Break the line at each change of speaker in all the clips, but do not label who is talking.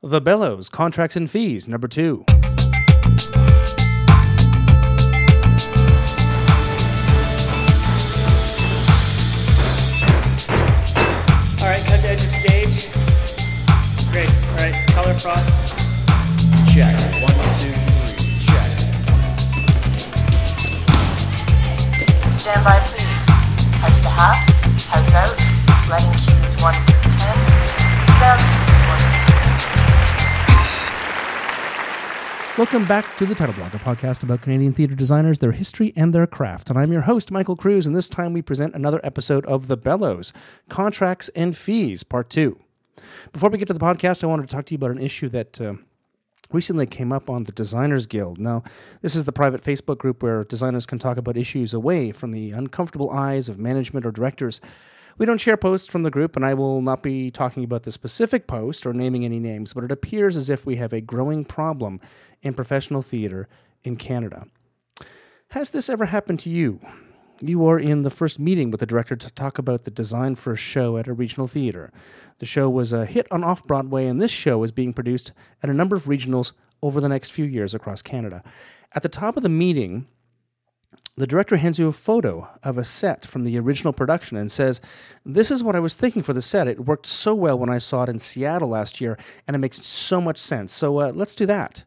The Bellows Contracts and Fees, number two.
All right, cut to edge of stage. Great. All right, color frost.
Check. One, two, three. Check.
Stand by, please. Heads to half, heads out, letting cues 1 through 10, sound
Welcome back to the Title Block, a podcast about Canadian theatre designers, their history, and their craft. And I'm your host, Michael Cruz, and this time we present another episode of The Bellows Contracts and Fees, Part 2. Before we get to the podcast, I wanted to talk to you about an issue that uh, recently came up on the Designers Guild. Now, this is the private Facebook group where designers can talk about issues away from the uncomfortable eyes of management or directors. We don't share posts from the group, and I will not be talking about the specific post or naming any names, but it appears as if we have a growing problem in professional theatre in Canada. Has this ever happened to you? You are in the first meeting with the director to talk about the design for a show at a regional theatre. The show was a hit on off Broadway, and this show is being produced at a number of regionals over the next few years across Canada. At the top of the meeting, the director hands you a photo of a set from the original production and says, This is what I was thinking for the set. It worked so well when I saw it in Seattle last year, and it makes so much sense. So uh, let's do that.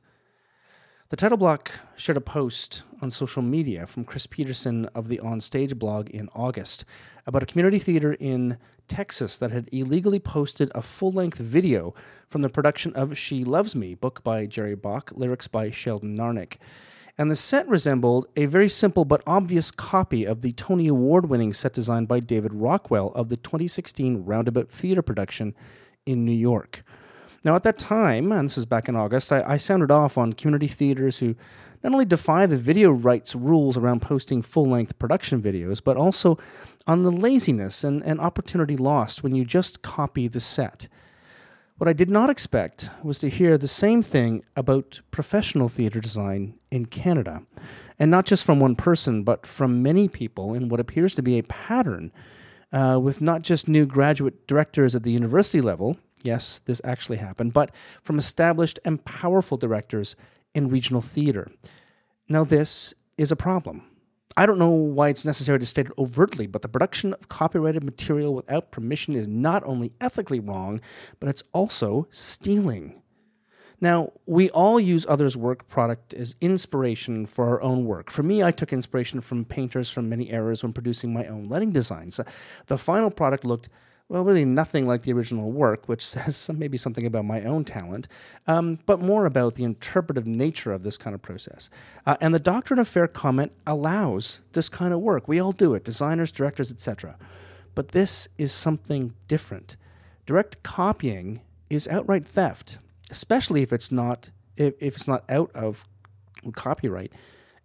The title block shared a post on social media from Chris Peterson of the Onstage blog in August about a community theater in Texas that had illegally posted a full length video from the production of She Loves Me, book by Jerry Bock, lyrics by Sheldon Harnick. And the set resembled a very simple but obvious copy of the Tony Award winning set designed by David Rockwell of the 2016 Roundabout Theater production in New York. Now, at that time, and this is back in August, I, I sounded off on community theaters who not only defy the video rights rules around posting full length production videos, but also on the laziness and, and opportunity lost when you just copy the set. What I did not expect was to hear the same thing about professional theatre design in Canada. And not just from one person, but from many people in what appears to be a pattern uh, with not just new graduate directors at the university level, yes, this actually happened, but from established and powerful directors in regional theatre. Now, this is a problem. I don't know why it's necessary to state it overtly, but the production of copyrighted material without permission is not only ethically wrong, but it's also stealing. Now, we all use others' work product as inspiration for our own work. For me, I took inspiration from painters from many eras when producing my own lighting designs. The final product looked well, really nothing like the original work, which says some, maybe something about my own talent, um, but more about the interpretive nature of this kind of process. Uh, and the doctrine of fair comment allows this kind of work. We all do it, designers, directors, etc. But this is something different. Direct copying is outright theft, especially if it's not if, if it's not out of copyright.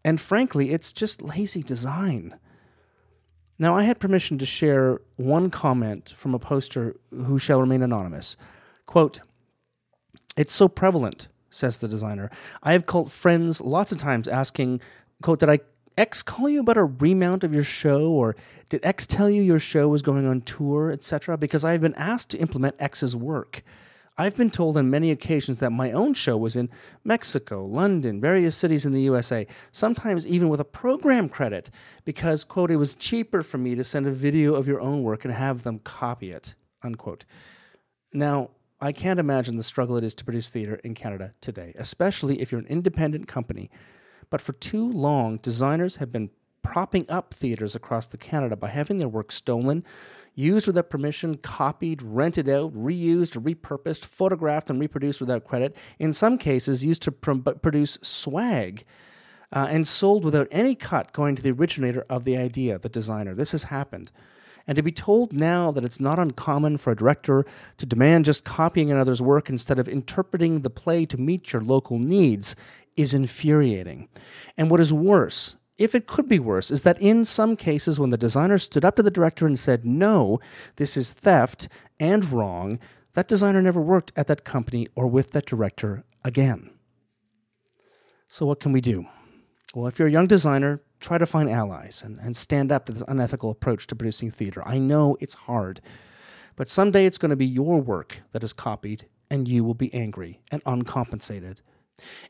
And frankly, it's just lazy design. Now, I had permission to share one comment from a poster who shall remain anonymous. Quote, It's so prevalent, says the designer. I have called friends lots of times asking, quote, Did I X call you about a remount of your show? Or did X tell you your show was going on tour, etc.? Because I have been asked to implement X's work. I've been told on many occasions that my own show was in Mexico, London, various cities in the USA, sometimes even with a program credit, because, quote, it was cheaper for me to send a video of your own work and have them copy it, unquote. Now, I can't imagine the struggle it is to produce theater in Canada today, especially if you're an independent company. But for too long, designers have been propping up theaters across the Canada by having their work stolen, used without permission, copied, rented out, reused, repurposed, photographed, and reproduced without credit. In some cases, used to pr- produce swag. Uh, and sold without any cut going to the originator of the idea, the designer. This has happened. And to be told now that it's not uncommon for a director to demand just copying another's work instead of interpreting the play to meet your local needs is infuriating. And what is worse if it could be worse, is that in some cases, when the designer stood up to the director and said, No, this is theft and wrong, that designer never worked at that company or with that director again. So, what can we do? Well, if you're a young designer, try to find allies and, and stand up to this unethical approach to producing theater. I know it's hard, but someday it's going to be your work that is copied and you will be angry and uncompensated.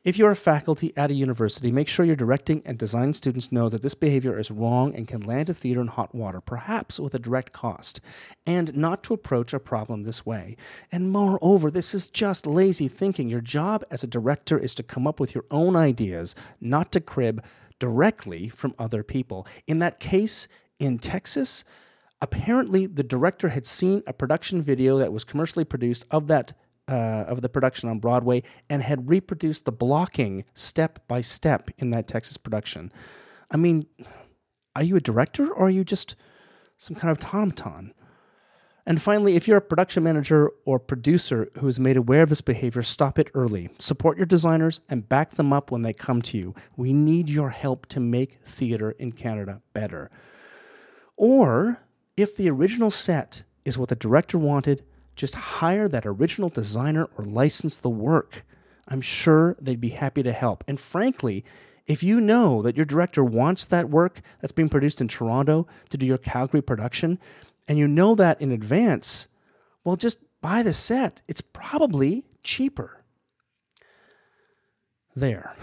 If you're a faculty at a university, make sure your directing and design students know that this behavior is wrong and can land a theater in hot water, perhaps with a direct cost, and not to approach a problem this way. And moreover, this is just lazy thinking. Your job as a director is to come up with your own ideas, not to crib directly from other people. In that case in Texas, apparently the director had seen a production video that was commercially produced of that uh, of the production on Broadway and had reproduced the blocking step by step in that Texas production. I mean, are you a director or are you just some kind of automaton? And finally, if you're a production manager or producer who is made aware of this behavior, stop it early. Support your designers and back them up when they come to you. We need your help to make theater in Canada better. Or if the original set is what the director wanted, just hire that original designer or license the work. I'm sure they'd be happy to help. And frankly, if you know that your director wants that work that's being produced in Toronto to do your Calgary production, and you know that in advance, well, just buy the set. It's probably cheaper. There.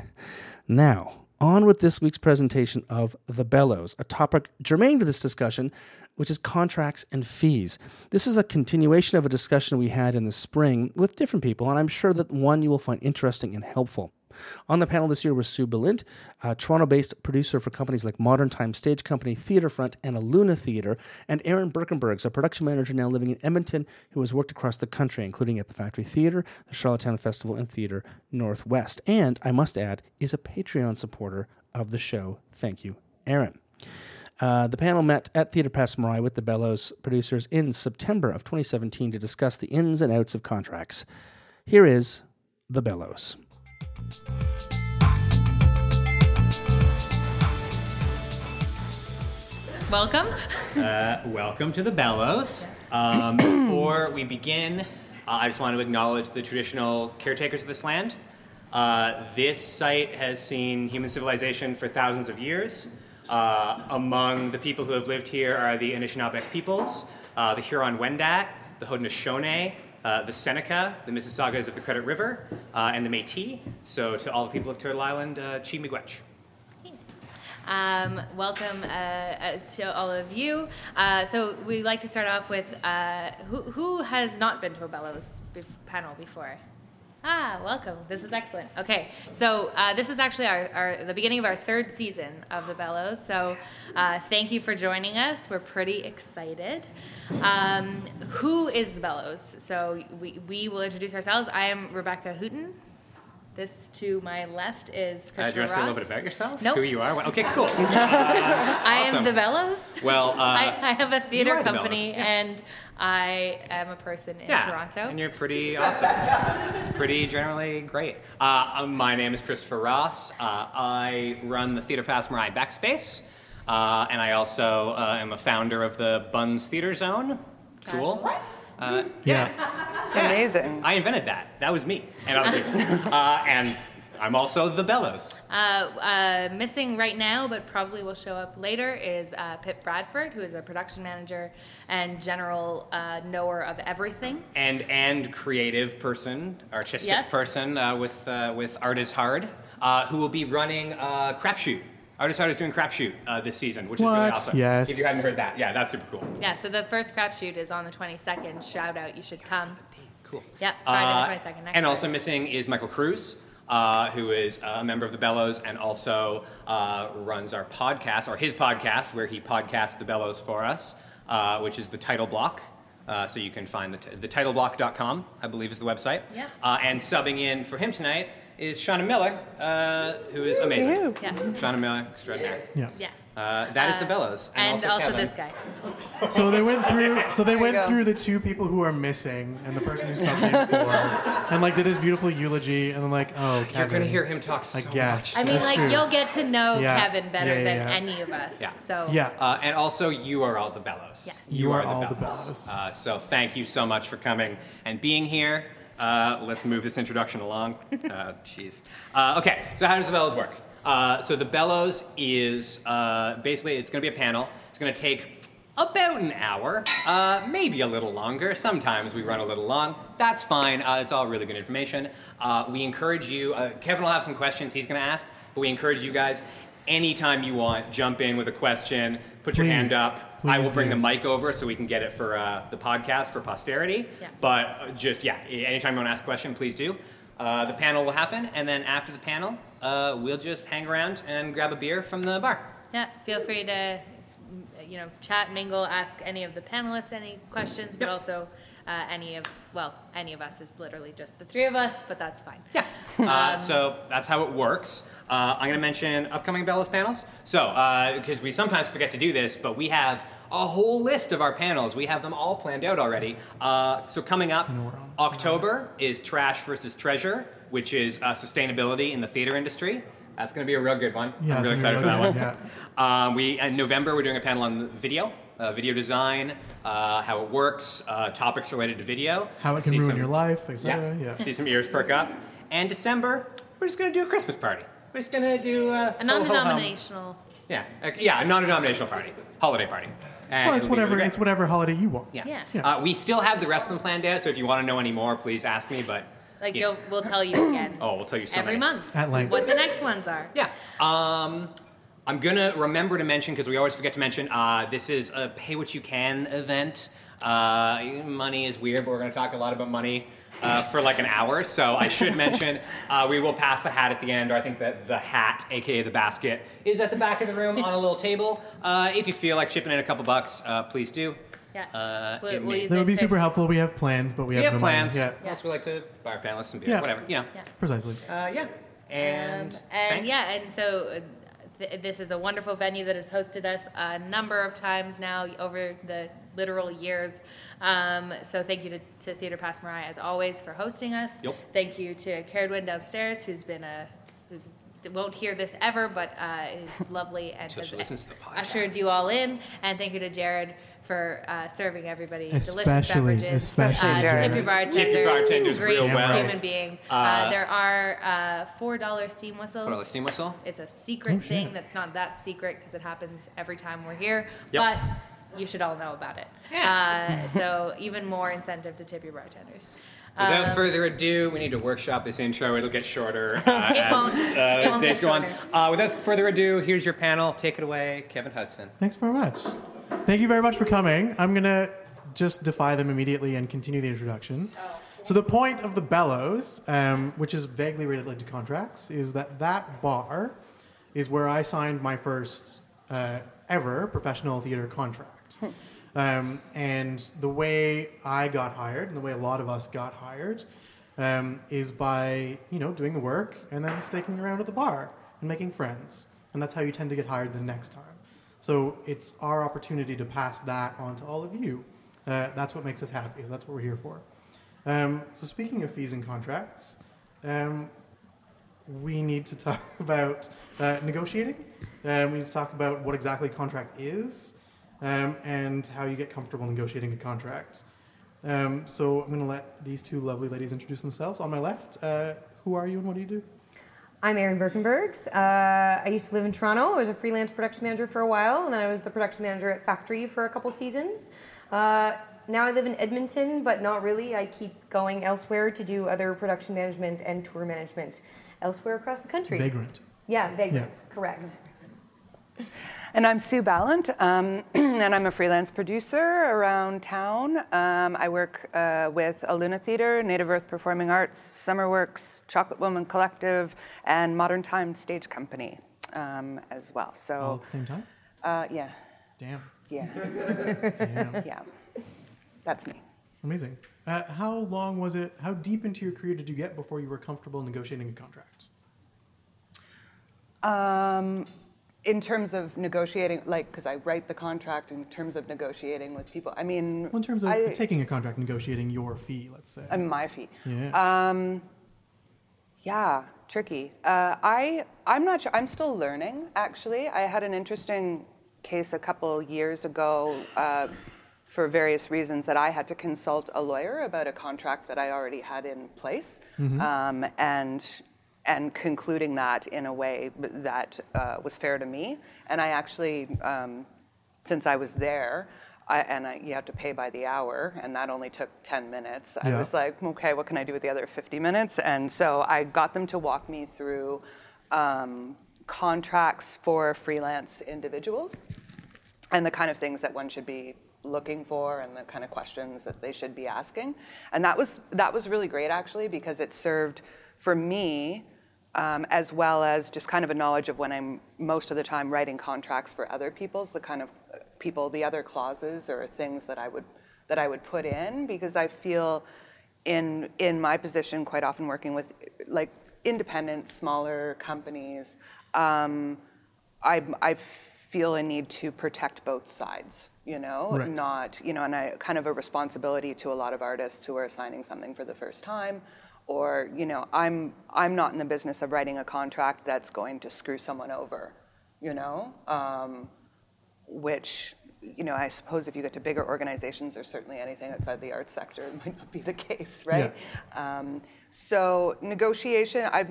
now, on with this week's presentation of The Bellows, a topic germane to this discussion, which is contracts and fees. This is a continuation of a discussion we had in the spring with different people, and I'm sure that one you will find interesting and helpful. On the panel this year was Sue Balint, a Toronto based producer for companies like Modern Time Stage Company, Theatrefront, and Aluna Theatre, and Erin Birkenbergs, a production manager now living in Edmonton who has worked across the country, including at the Factory Theatre, the Charlottetown Festival, and Theatre Northwest. And, I must add, is a Patreon supporter of the show. Thank you, Erin. Uh, the panel met at Theatre Passe Muraille with the Bellows producers in September of 2017 to discuss the ins and outs of contracts. Here is The Bellows.
Welcome.
Uh, welcome to the Bellows. Um, before we begin, uh, I just want to acknowledge the traditional caretakers of this land. Uh, this site has seen human civilization for thousands of years. Uh, among the people who have lived here are the Anishinaabeg peoples, uh, the Huron Wendat, the Haudenosaunee, uh, the Seneca, the Mississaugas of the Credit River, uh, and the Métis. So, to all the people of Turtle Island, uh, Chi Miigwech.
Um, welcome uh, uh, to all of you. Uh, so we'd like to start off with who, who has not been to a Bellows bef- panel before? Ah, welcome. This is excellent. Okay, so uh, this is actually our, our the beginning of our third season of the Bellows. So uh, thank you for joining us. We're pretty excited. Um, who is the Bellows? So we, we will introduce ourselves. I am Rebecca Hooten. This to my left is
Uh,
Christopher
do you want to say a little bit about yourself?
Nope.
Who you are? Okay, cool.
I am the Bellows.
Well, uh,
I, I have a theater company,
yeah.
and I am a person in
yeah,
Toronto.
and you're pretty awesome. pretty generally great. Uh, um, my name is Christopher Ross. Uh, I run the Theatre Passe Muraille Backspace, uh, and I also uh, am a founder of the Buns Theater Zone. Cool.
What?
Uh,
Yeah.
It's amazing.
I invented that. That was me and other people. uh, and I'm also the Bellows.
Uh, uh, missing right now, but probably will show up later, is uh, Pip Bradford, who is a production manager and general uh, knower of everything.
and and creative person, artistic
Yes.
person uh, with uh, with Art is Hard, uh, who will be running uh, Crapshoot. Art is Hard is doing Crapshoot uh, this season, which is really awesome.
Yes.
If you hadn't heard that, yeah, that's super cool.
Yeah, so the first crapshoot is on the 22nd. Shout out, you should come.
Cool.
Yep,
Uh,
Friday the 22nd. Next
and also missing is Michael Cruz, uh, who is a member of the Bellows and also uh, runs our podcast, or his podcast, where he podcasts the Bellows for us, uh, which is the title block. Uh, so you can find the, t- the titleBlock.com, I believe is the website.
Yeah.
Uh, and subbing in for him tonight is Shauna Miller, uh, who is amazing.
Woo.
Yes.
Shauna Miller, extraordinary.
Yeah.
Yes.
Uh, that is the Bellows.
And also,
Kevin.
this guy.
So they went through. So they went
go.
through the two people who are missing and the person who's subbed in for, and like did his beautiful eulogy, and then like, oh, Kevin.
You're going to hear him talk so
I guess.
I mean,
That's
like,
true.
you'll get to know
Yeah.
Kevin better
Yeah, yeah,
than
yeah.
any of us.
Yeah.
So,
Yeah.
Uh, and also, you are all the Bellows.
Yes.
You are all the Bellows.
Uh, so thank you so much for coming and being here. Uh, let's move this introduction along. Uh, Jeez. Uh, okay, so how does the Bellows work? Uh, so the Bellows is uh, basically it's going to be a panel. It's going to take about an hour, uh, maybe a little longer. Sometimes we run a little long. That's fine. Uh, it's all really good information. Uh, we encourage you. Uh, Kevin will have some questions he's going to ask, but we encourage you guys. Anytime you want, jump in with a question. Put your hand
Please.
I will
Please
bring the mic over so we can get it for uh, the podcast for posterity.
Yeah.
But uh, just yeah, anytime you want to ask a question, please do. Uh, the panel will happen, and then after the panel, uh, we'll just hang around and grab a beer from the bar.
Yeah, feel free to, you know, chat, mingle, ask any of the panelists any questions, but
Yep.
also uh, any of, well, any of us is literally just the three of us, but that's fine.
Yeah. Uh, so that's how it works. Uh, I'm going to mention upcoming Bellows panels. So, because we sometimes forget to do this, but we have a whole list of our panels. We have them all planned out already. Uh, so, coming up, October is Trash versus Treasure, which is uh, sustainability in the theater industry. That's going to be a real good one.
Yeah,
I'm really
it's
excited for that
gonna
one.
be really good, yeah.
Um, we in November we're doing a panel on video, uh, video design, uh, how it works, uh, topics related to video,
How it can
See
ruin
some-
your life, etc.
yeah.
Yeah.
See some ears perk up. And December, we're just gonna do a Christmas party. We're just gonna do uh,
A
ho, ho, hum.
non-denominational,
Yeah, uh, yeah, a non-denominational party, holiday party. And
Well, it's whatever.
really
It's whatever holiday you want.
Yeah.
Yeah.
Yeah.
Uh, we still have the rest of them planned out. So if you want to know any more, please ask me. But
like
Yeah.
you'll, we'll tell you again.
oh, we'll tell you so
Every
many.
month.
At length.
What the next ones are.
Yeah. Um, I'm gonna remember to mention because we always forget to mention. Uh, this is a pay what you can event. Uh, money is weird, but we're gonna talk a lot about money uh, for like an hour. So I should mention uh, we will pass the hat at the end, or I think that the hat, aka the basket, is at the back of the room on a little table. Uh, if you feel like chipping in a couple bucks, uh, please do.
Yeah.
Uh,
We'll-
it
we'll
may-
use
That would
it
be
to-
super helpful. We have plans, but we
we
have,
have
no money.
plans.
Yeah.
Yeah. Also, we like to buy our panelists some beer,
Yeah.
whatever. You know.
Yeah.
Precisely.
Uh, yeah. And,
Um, and
thanks.
yeah, and so uh, th- this is a wonderful venue that has hosted us a number of times now over the literal years. Um, so thank you to, to Theatre Passe Muraille as always for hosting us.
Yep.
Thank you to Caradwin downstairs, who's been a who's won't hear this ever, but uh, is lovely and has
listens to the
ushered you all in. And thank you to Jared for uh, serving everybody delicious
Especially-
beverages.
especially
uh,
Jared.
Tippy bartender,
Tippy bartender's
great
real
well.
human being. Uh,
Uh,
there are uh, four dollar steam whistles.
Put on the steam whistle.
It's a secret
Oh,
thing
shit.
that's not that secret because it happens every time we're here.
Yep.
But you should all know about it.
Yeah.
Uh, so even more incentive to tip your bartenders.
Without
Um,
further ado, we need to workshop this intro. It'll get shorter uh,
It
as,
won't.
uh,
It
as
won't
days go on. Uh, without further ado, here's your panel. Take it away, Kevin Hudson.
Thanks very much. Thank you very much for coming. I'm going to just defy them immediately and continue the introduction. So, the point of the Bellows, um, which is vaguely related to contracts, is that that bar is where I signed my first uh, ever professional theater contract. Um, and the way I got hired, and the way a lot of us got hired, um, is by you know doing the work and then sticking around at the bar and making friends, and that's how you tend to get hired the next time. So it's our opportunity to pass that on to all of you. Uh, that's what makes us happy. That's what we're here for. Um, so speaking of fees and contracts, um, we need to talk about uh, negotiating. Um, we need to talk about what exactly contract is um, and how you get comfortable negotiating a contract. Um, so I'm going to let these two lovely ladies introduce themselves. On my left, uh, who are you and what do you do?
I'm Erin Birkenbergs. Uh, I used to live in Toronto. I was a freelance production manager for a while, and then I was the production manager at Factory for a couple seasons. Uh, now I live in Edmonton, but not really. I keep going elsewhere to do other production management and tour management elsewhere across the country.
Vagrant.
Yeah, vagrant. Correct.
And I'm Sue Balint, um, and I'm a freelance producer around town. Um, I work uh, with Aluna Theatre, Native Earth Performing Arts, Summerworks, Chocolate Woman Collective, and Modern Time Stage Company um, as well.
All at the same time?
uh, yeah,
Damn.
yeah,
Damn.
yeah. That's me.
Amazing. Uh, how long was it? How deep into your career did you get before you were comfortable negotiating a contract?
Um, in terms of negotiating, like, because I write the contract in terms of negotiating with people, I mean,
Well, in terms of
I-
taking a contract, negotiating your fee, let's say.
uh, my fee.
yeah.
Um, yeah, tricky. Uh, I I'm not sure. I'm still learning. Actually, I had an interesting case a couple years ago. Uh, for various reasons, that I had to consult a lawyer about a contract that I already had in place, um, and and concluding that in a way that uh, was fair to me. And I actually, um, since I was there, I, and I, you have to pay by the hour, and that only took 10 minutes. I was like, okay, what can I do with the other 50 minutes? And so I got them to walk me through um, contracts for freelance individuals and the kind of things that one should be looking for and the kind of questions that they should be asking. And that was that was really great actually because it served for me as well as just kind of a knowledge of when I'm most of the time writing contracts for other people's the kind of uh, people the other clauses or things that I would that I would put in because I feel in in my position quite often working with like independent smaller companies um, I, I feel a need to protect both sides, you know,
Right.
not, you know, and I kind of a responsibility to a lot of artists who are signing something for the first time, or, you know, I'm, I'm not in the business of writing a contract that's going to screw someone over, you know, um, which, you know, I suppose if you get to bigger organizations or certainly anything outside the arts sector, it might not be the case, right? Um, so negotiation, I've,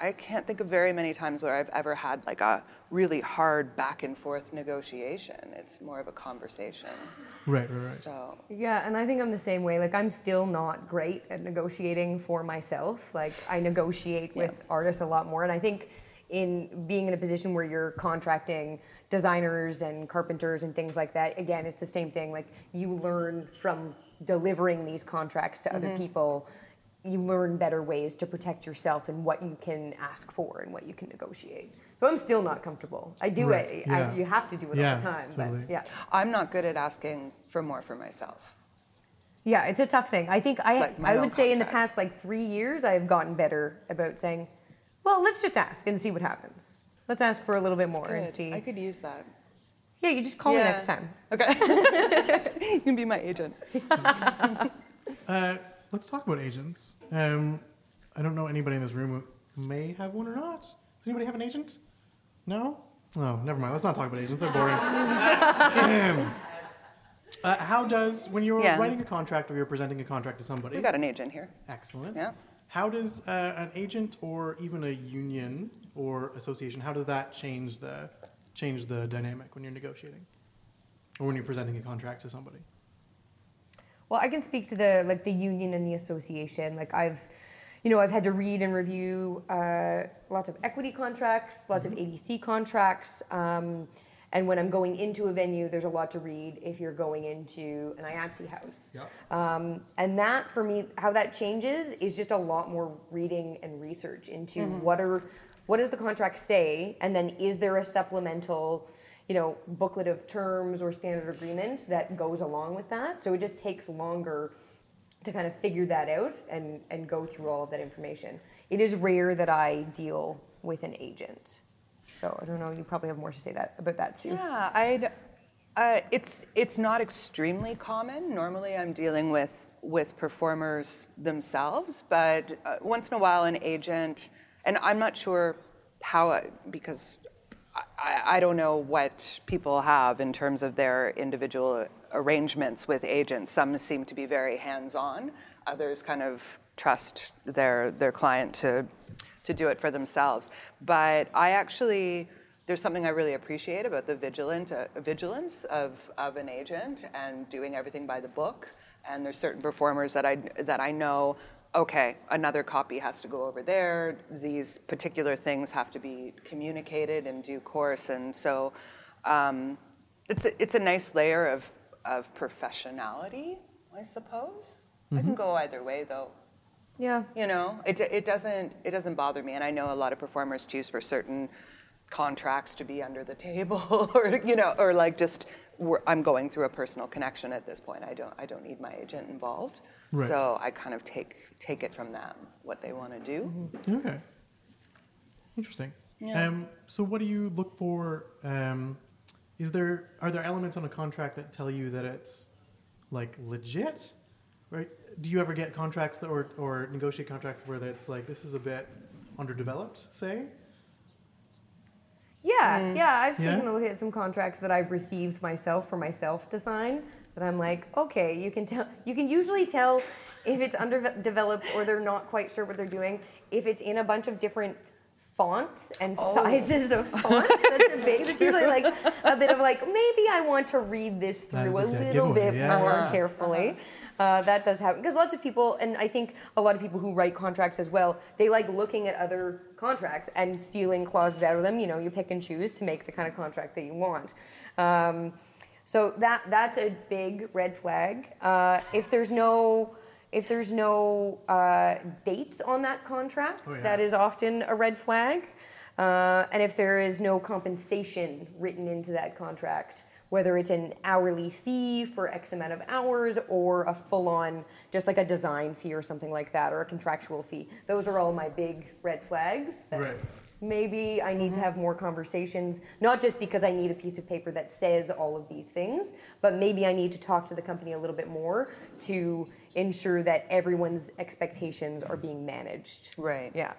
I can't think of very many times where I've ever had like a really hard back and forth negotiation. It's more of a conversation.
Right, right, right.
So
Yeah, and I think I'm the same way. Like I'm still not great at negotiating for myself. Like I negotiate with artists a lot more, and I think in being in a position where you're contracting designers and carpenters and things like that, again, it's the same thing. Like you learn from delivering these contracts to other mm-hmm. people. You learn better ways to protect yourself and what you can ask for and what you can negotiate. So I'm still not comfortable. I do
Right,
it.
yeah.
I, you have to do it
Yeah,
all the time.
totally.
But yeah.
I'm not good at asking for more for myself.
Yeah, it's a tough thing. I think I
Like
I would say in the past like three years I have gotten better about saying, well, let's just ask and see what happens. Let's ask for a little bit more and see.
I could use that.
yeah, you just call me next time.
Okay. you can be my agent.
Uh, let's talk about agents. Um, I don't know anybody in this room who may have one or not. Does anybody have an agent? No? Oh, never mind. Let's not talk about agents. They're boring. Uh, how does, when you're
Yeah.
writing a contract or you're presenting a contract to somebody,
We've got an agent here.
excellent.
Yeah.
How does uh, an agent or even a union or association, how does that change the, change the dynamic when you're negotiating? Or when you're presenting a contract to somebody?
Well, I can speak to the like the union and the association. Like I've, you know, I've had to read and review uh, lots of equity contracts, lots of ADC contracts. Um, and when I'm going into a venue, there's a lot to read if you're going into an IATSE house. Um, and that, for me, how that changes is just a lot more reading and research into what are, what does the contract say, and then is there a supplemental, you know, booklet of terms or standard agreement that goes along with that. So it just takes longer to kind of figure that out and, and go through all of that information. It is rare that I deal with an agent. So I don't know, you probably have more to say that about that too.
Yeah, I'd. Uh, it's it's not extremely common. Normally, I'm dealing with with performers themselves, but uh, once in a while, an agent, and I'm not sure how because I, I don't know what people have in terms of their individual arrangements with agents. Some seem to be very hands-on. Others kind of trust their their client to to do it for themselves. But I actually there's something I really appreciate about the vigilant uh, vigilance of, of an agent and doing everything by the book. And there's certain performers that I that I know. Okay, another copy has to go over there. These particular things have to be communicated in due course, and so um, it's a, it's a nice layer of of professionality, I suppose. I can go either way, though.
Yeah.
You know, it, it doesn't it doesn't bother me, and I know a lot of performers choose for certain contracts to be under the table, or you know, or like just I'm going through a personal connection at this point. I don't I don't need my agent involved,
Right.
so I kind of take take it from them what they want to do.
Okay. Interesting.
Yeah.
Um, so, what do you look for? Um, is there are there elements on a contract that tell you that it's like legit? Right? Do you ever get contracts that, or or negotiate contracts where it's like this is a bit underdeveloped? Say.
Yeah, yeah. I've
Yeah?
taken a look at some contracts that I've received myself for myself to sign. That I'm like, okay, you can tell. You can usually tell if it's underdeveloped or they're not quite sure what they're doing. If it's in a bunch of different fonts and sizes of fonts. That's a big. It's usually like a bit of like maybe I want to read this through a
a
little
giveaway,
bit
yeah.
more
Uh-huh.
carefully. Uh, that does happen because lots of people, and I think a lot of people who write contracts as well, they like looking at other contracts and stealing clauses out of them. You know, you pick and choose to make the kind of contract that you want. Um, so that that's a big red flag. Uh, if there's no if there's no uh, dates on that contract,
Oh, yeah.
that is often a red flag. Uh, and if there is no compensation written into that contract, whether it's an hourly fee for X amount of hours or a full on, just like a design fee or something like that, or a contractual fee, those are all my big red flags. that
Right.
Maybe I need to mm-hmm. have more conversations, not just because I need a piece of paper that says all of these things, but maybe I need to talk to the company a little bit more to ensure that everyone's expectations are being managed.
Right.
Yeah.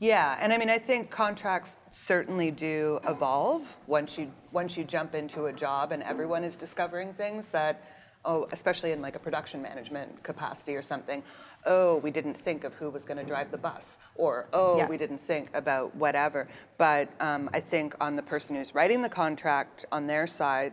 Yeah, and I mean, I think contracts certainly do evolve once you once you jump into a job and everyone is discovering things that, oh, especially in like a production management capacity or something. Oh, we didn't think of who was going to drive the bus, or oh,
Yeah.
we didn't think about whatever. But um, I think on the person who's writing the contract, on their side,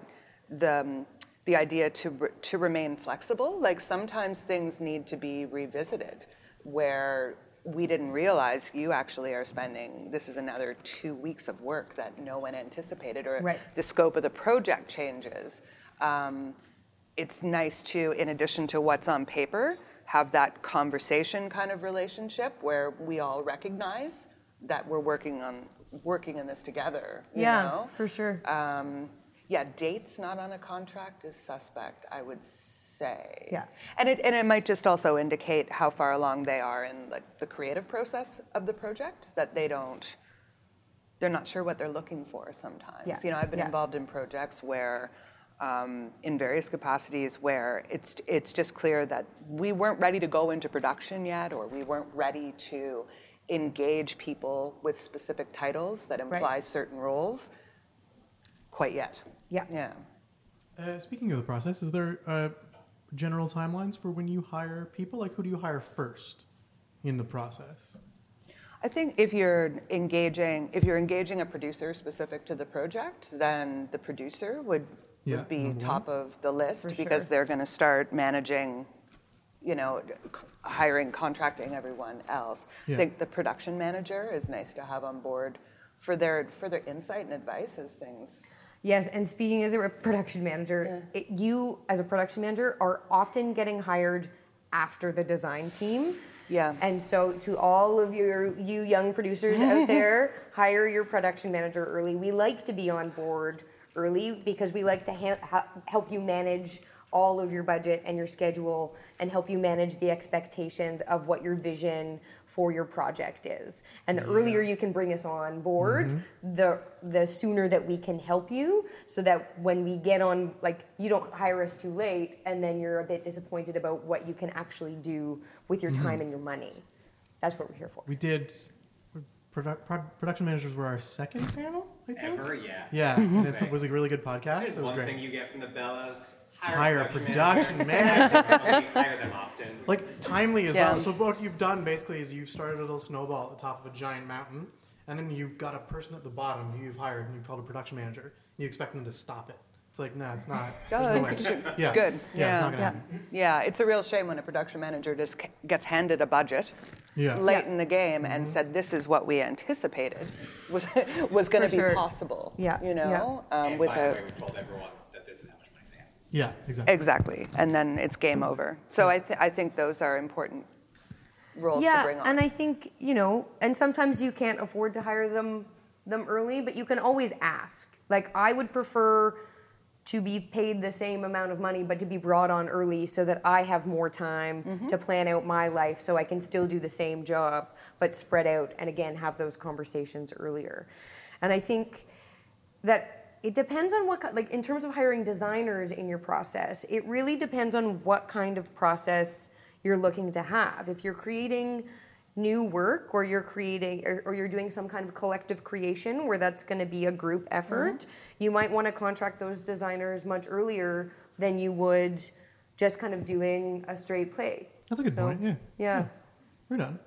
the um, the idea to to remain flexible. Like sometimes things need to be revisited, where we didn't realize you actually are spending. This is another two weeks of work that no one anticipated, or
Right.
the scope of the project changes. Um, it's nice to, in addition to what's on paper, have that conversation kind of relationship where we all recognize that we're working on working in this together. You
Yeah,
know?
for sure.
Um, yeah, dates not on a contract is suspect, I would say.
Yeah.
And it, and it might just also indicate how far along they are in like the creative process of the project, that they don't, they're not sure what they're looking for sometimes.
Yeah,
You know, I've been
yeah.
involved in projects where, um, in various capacities, where it's, it's just clear that we weren't ready to go into production yet, or we weren't ready to engage people with specific titles that imply certain roles quite yet.
Yeah.
Yeah.
Uh, speaking of the process, is there uh, general timelines for when you hire people? Like, who do you hire first in the process?
I think if you're engaging, if you're engaging a producer specific to the project, then the producer would,
Yeah,
would be
number
top of the list
For
because
sure.
they're going to start managing, you know, hiring, contracting everyone else.
Yeah.
I think the production manager is nice to have on board for their for their insight and advice as things.
Yes, and speaking as a production manager, it, you as a production manager are often getting hired after the design team.
Yeah.
And so to all of your you young producers out there, hire your production manager early. We like to be on board early because we like to ha- help you manage all of your budget and your schedule and help you manage the expectations of what your vision for your project is. And the earlier you can bring us on board, mm-hmm. the the sooner that we can help you so that when we get on like you don't hire us too late and then you're a bit disappointed about what you can actually do with your mm-hmm. time and your money. That's what we're here for.
We did. Produ- prod- production managers were our second panel, I think.
Ever, yeah.
Yeah, and it was a really good podcast.
There's
It was
one
great.
thing you get from the Bellows.
Hire a
production
production manager.
manager. hire them often.
like timely as
Yeah.
well. So what you've done basically is you've started a little snowball at the top of a giant mountain, and then you've got a person at the bottom who you've hired, and you've called a production manager. And you expect them to stop it. It's like, no, it's not.
Oh,
There's no
it's,
way. yeah.
good.
Yeah, it's not gonna
yeah. Yeah, it's a real shame when a production manager just gets handed a budget
Yeah.
late
Yeah.
in the game and said, "This is what we anticipated was was going to be
sure.
possible."
Yeah,
you know, um,
and
with
by
a
the way, we've told everyone that this is how much money they have.
Yeah, exactly.
exactly, and then it's game over. So I th- I think those are important roles to bring on.
and I think you know, and sometimes you can't afford to hire them them early, but you can always ask. Like I would prefer to be paid the same amount of money, but to be brought on early so that I have more time
Mm-hmm.
to plan out my life, so I can still do the same job, but spread out, and again have those conversations earlier. And I think that it depends on what like in terms of hiring designers in your process it really depends on what kind of process you're looking to have if you're creating new work or you're creating or, or you're doing some kind of collective creation where that's going to be a group effort you might want to contract those designers much earlier than you would just kind of doing a straight play
That's a good
So,
point. Yeah.
yeah
We're done.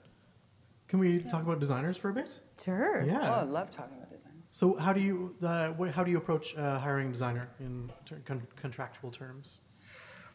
Can we talk about designers for a bit?
Sure.
Oh, I love talking about design.
So how do you uh, how do you approach uh, hiring a designer in ter- con- contractual terms?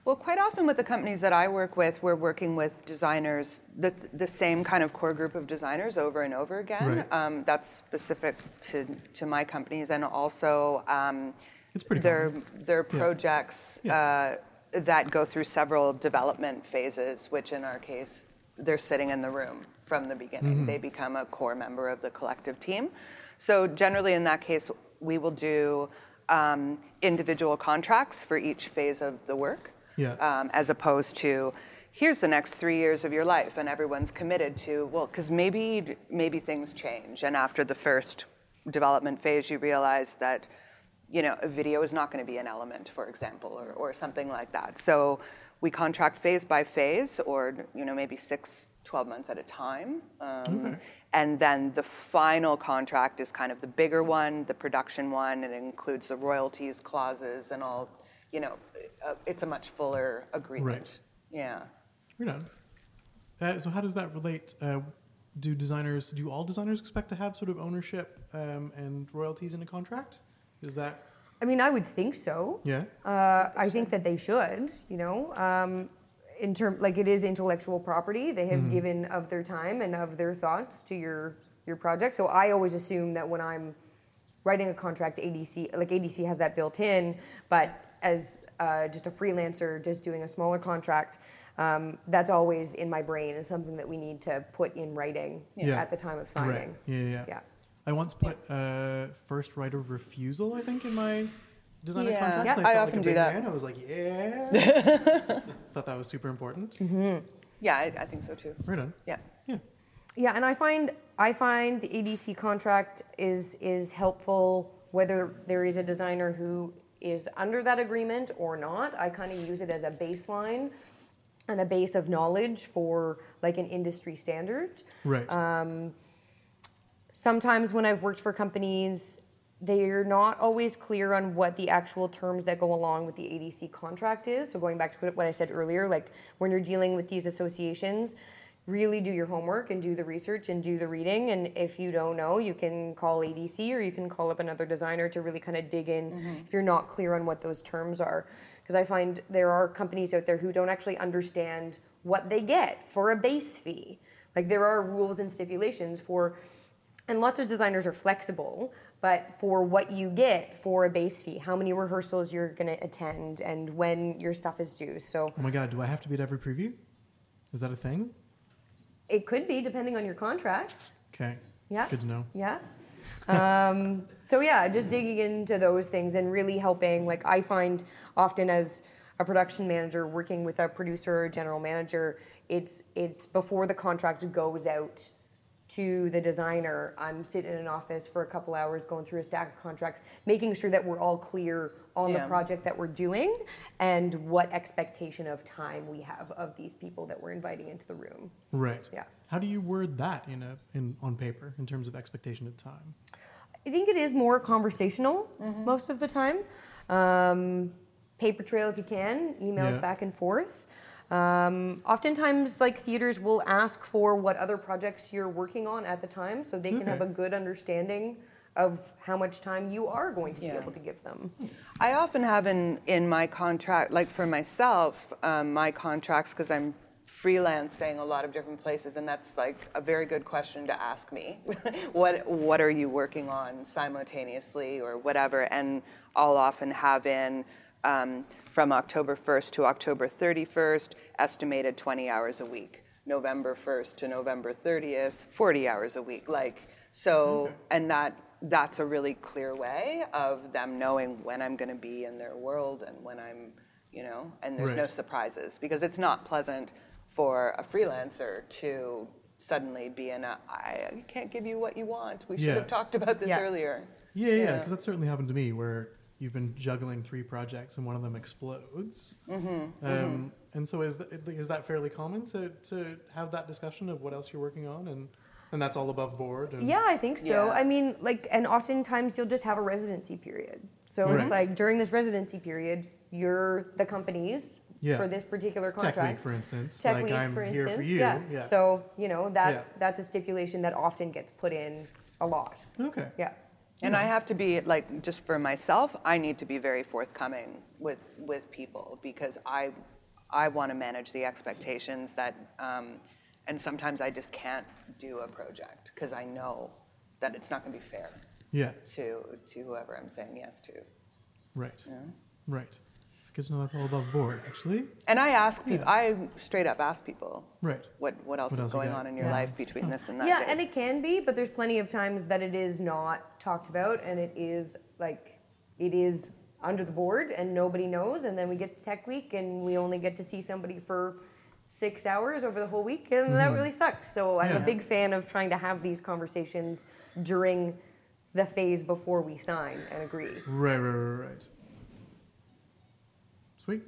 Well, quite often with the companies that I work with, we're working with designers, the, the same kind of core group of designers over and over again.
Right.
Um, that's specific to, to my companies, and also um,
It's pretty
they're,
common.
they're
Yeah.
projects
Yeah.
uh, that go through several development phases, which in our case, they're sitting in the room from the beginning.
Mm-hmm.
They become a core member of the collective team. So generally, in that case, we will do um, individual contracts for each phase of the work
Yeah.
um, as opposed to here's the next three years of your life and everyone's committed to well because maybe maybe things change. And after the first development phase you realize that you know a video is not going to be an element for example or, or something like that. So we contract phase by phase or you know maybe six 12 months at a time um, and then the final contract is kind of the bigger one the production one. And it includes the royalties clauses and all you know uh, it's a much fuller agreement
Right.
yeah
Right on. Uh, so how does that relate? Uh, do designers do all designers expect to have sort of ownership um, and royalties in a contract? Is that
I mean, I would think so.
yeah?
Uh, I think that they should, you know, um, in term like it is intellectual property. They have given of their time and of their thoughts to your your project. So I always assume that when I'm writing a contract, ADC like ADC has that built in, but as uh, just a freelancer, just doing a smaller contract, um, that's always in my brain as something that we need to put in writing
Yeah.
at the time of signing.
Right. Yeah, yeah, yeah.
Yeah.
I once put uh, first right of refusal, I think, in my designer
Yeah.
contract.
Yeah,
and I,
I
felt
often
like a
do
big
that.
Man. I was like, yeah. Thought that was super important.
yeah I, I think so too
Right on.
yeah
Yeah.
Yeah, and I find I find the ADC contract is is helpful whether there is a designer who is under that agreement or not. I kind of use it as a baseline and a base of knowledge for like an industry standard.
Right.
Uh, Sometimes when I've worked for companies, they're not always clear on what the actual terms that go along with the ADC contract is. So going back to what I said earlier, like when you're dealing with these associations, really do your homework and do the research and do the reading. And if you don't know, you can call ADC or you can call up another designer to really kind of dig in mm-hmm. if you're not clear on what those terms are. Because I find there are companies out there who don't actually understand what they get for a base fee. Like there are rules and stipulations for and lots of designers are flexible but for what you get for a base fee how many rehearsals you're going to attend and when your stuff is due so
oh my God, do I have to be at every preview? Is that a thing?
It could be depending on your contract
Okay.
Yeah.
Good to know.
yeah um, so yeah just digging into those things and really helping like i find often as a production manager working with a producer or general manager it's it's before the contract goes out to the designer i'm sitting in an office for a couple hours going through a stack of contracts making sure that we're all clear on
Yeah.
the project that we're doing and what expectation of time we have of these people that we're inviting into the room
Right.
Yeah.
How do you word that in a in on paper in terms of expectation of time?
I think it is more conversational
Mm-hmm.
most of the time. Um, paper trail if you can, emails
Yeah.
back and forth. Um, oftentimes, like theaters will ask for what other projects you're working on at the time, so they can have a good understanding of how much time you are going to
Yeah.
be able to give them.
I often have in, in my contract, like for myself, um, my contracts, because I'm freelancing a lot of different places, and that's like a very good question to ask me. what What are you working on simultaneously, or whatever? And I'll often have in um, from October 1st to October 31st, estimated 20 hours a week. November 1st to November 30th, 40 hours a week. Like so, mm-hmm. and that that's a really clear way of them knowing when I'm going to be in their world and when I'm, you know, and there's no surprises because it's not pleasant for a freelancer to suddenly be in a I can't give you what you want. We should
Yeah.
have talked about this
Yeah.
earlier.
Yeah, yeah,
Yeah.
because that certainly happened to me where you've been juggling three projects and one of them explodes.
Mm-hmm,
Um, And so is that, is that fairly common to, to have that discussion of what else you're working on and, and that's all above board? And,
Yeah, I think so.
Yeah.
I mean, like, and oftentimes you'll just have a residency period. So
Right.
it's like during this residency period, you're the companies
Yeah.
for this particular
Tech
contract.
Week, for instance.
Tech
like
Week,
I'm
for
here
instance.
for you.
Yeah.
Yeah.
So you know that's
Yeah.
that's a stipulation that often gets put in a lot.
okay.
Yeah.
And I have to be like just for myself, I need to be very forthcoming with with people because I I want to manage the expectations that um, and sometimes I just can't do a project because I know that it's not going to be fair
Yeah.
to to whoever I'm saying yes to.
Right. Right. It's good to know that's all above board, actually.
And I ask people, I straight up ask people,
Right.
what what else
What
is
else
going on in your
Yeah.
life between this and that
Yeah,
day?
and it can be, but there's plenty of times that it is not talked about, and it is like it is under the board, and nobody knows. And then we get to Tech Week, and we only get to see somebody for six hours over the whole week, and that really sucks. So I'm
Mm-hmm. Yeah.
a big fan of trying to have these conversations during the phase before we sign and agree.
Right, right, right, right. Sweet.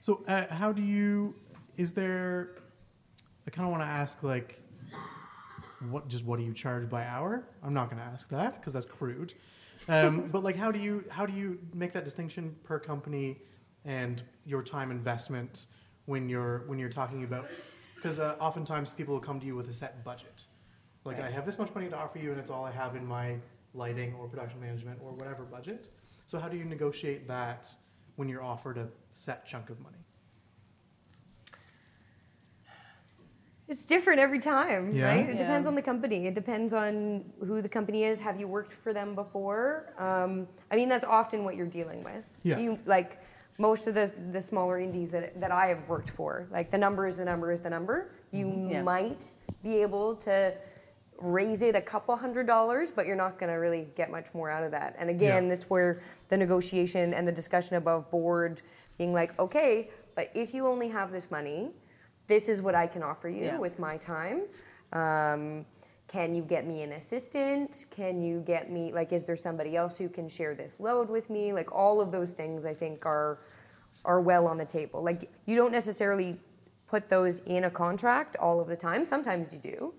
So, uh, how do you? Is there? I kind of want to ask, like, what? Just what do you charge by hour? I'm not going to ask that because that's crude. Um, but like, how do you? How do you make that distinction per company and your time investment when you're when you're talking about? Because uh, oftentimes people will come to you with a set budget. Like, I have this much money to offer you, and it's all I have in my lighting or production management or whatever budget. So, how do you negotiate that when you're offered a set chunk of money?
It's different every time,
Yeah?
right? It
Yeah.
depends on the company. It depends on who the company is. Have you worked for them before? Um, I mean, that's often what you're dealing with.
Yeah.
You like most of the the smaller indies that that I have worked for. Like the number is the number is the number. You
Yeah.
might be able to raise it a couple hundred dollars, but you're not going to really get much more out of that. And again,
Yeah.
that's where the negotiation and the discussion above board being like, okay, but if you only have this money, this is what I can offer you
Yeah.
with my time. Um, can you get me an assistant? Can you get me like is there somebody else who can share this load with me? Like all of those things I think are are well on the table. Like you don't necessarily put those in a contract all of the time. Sometimes you do.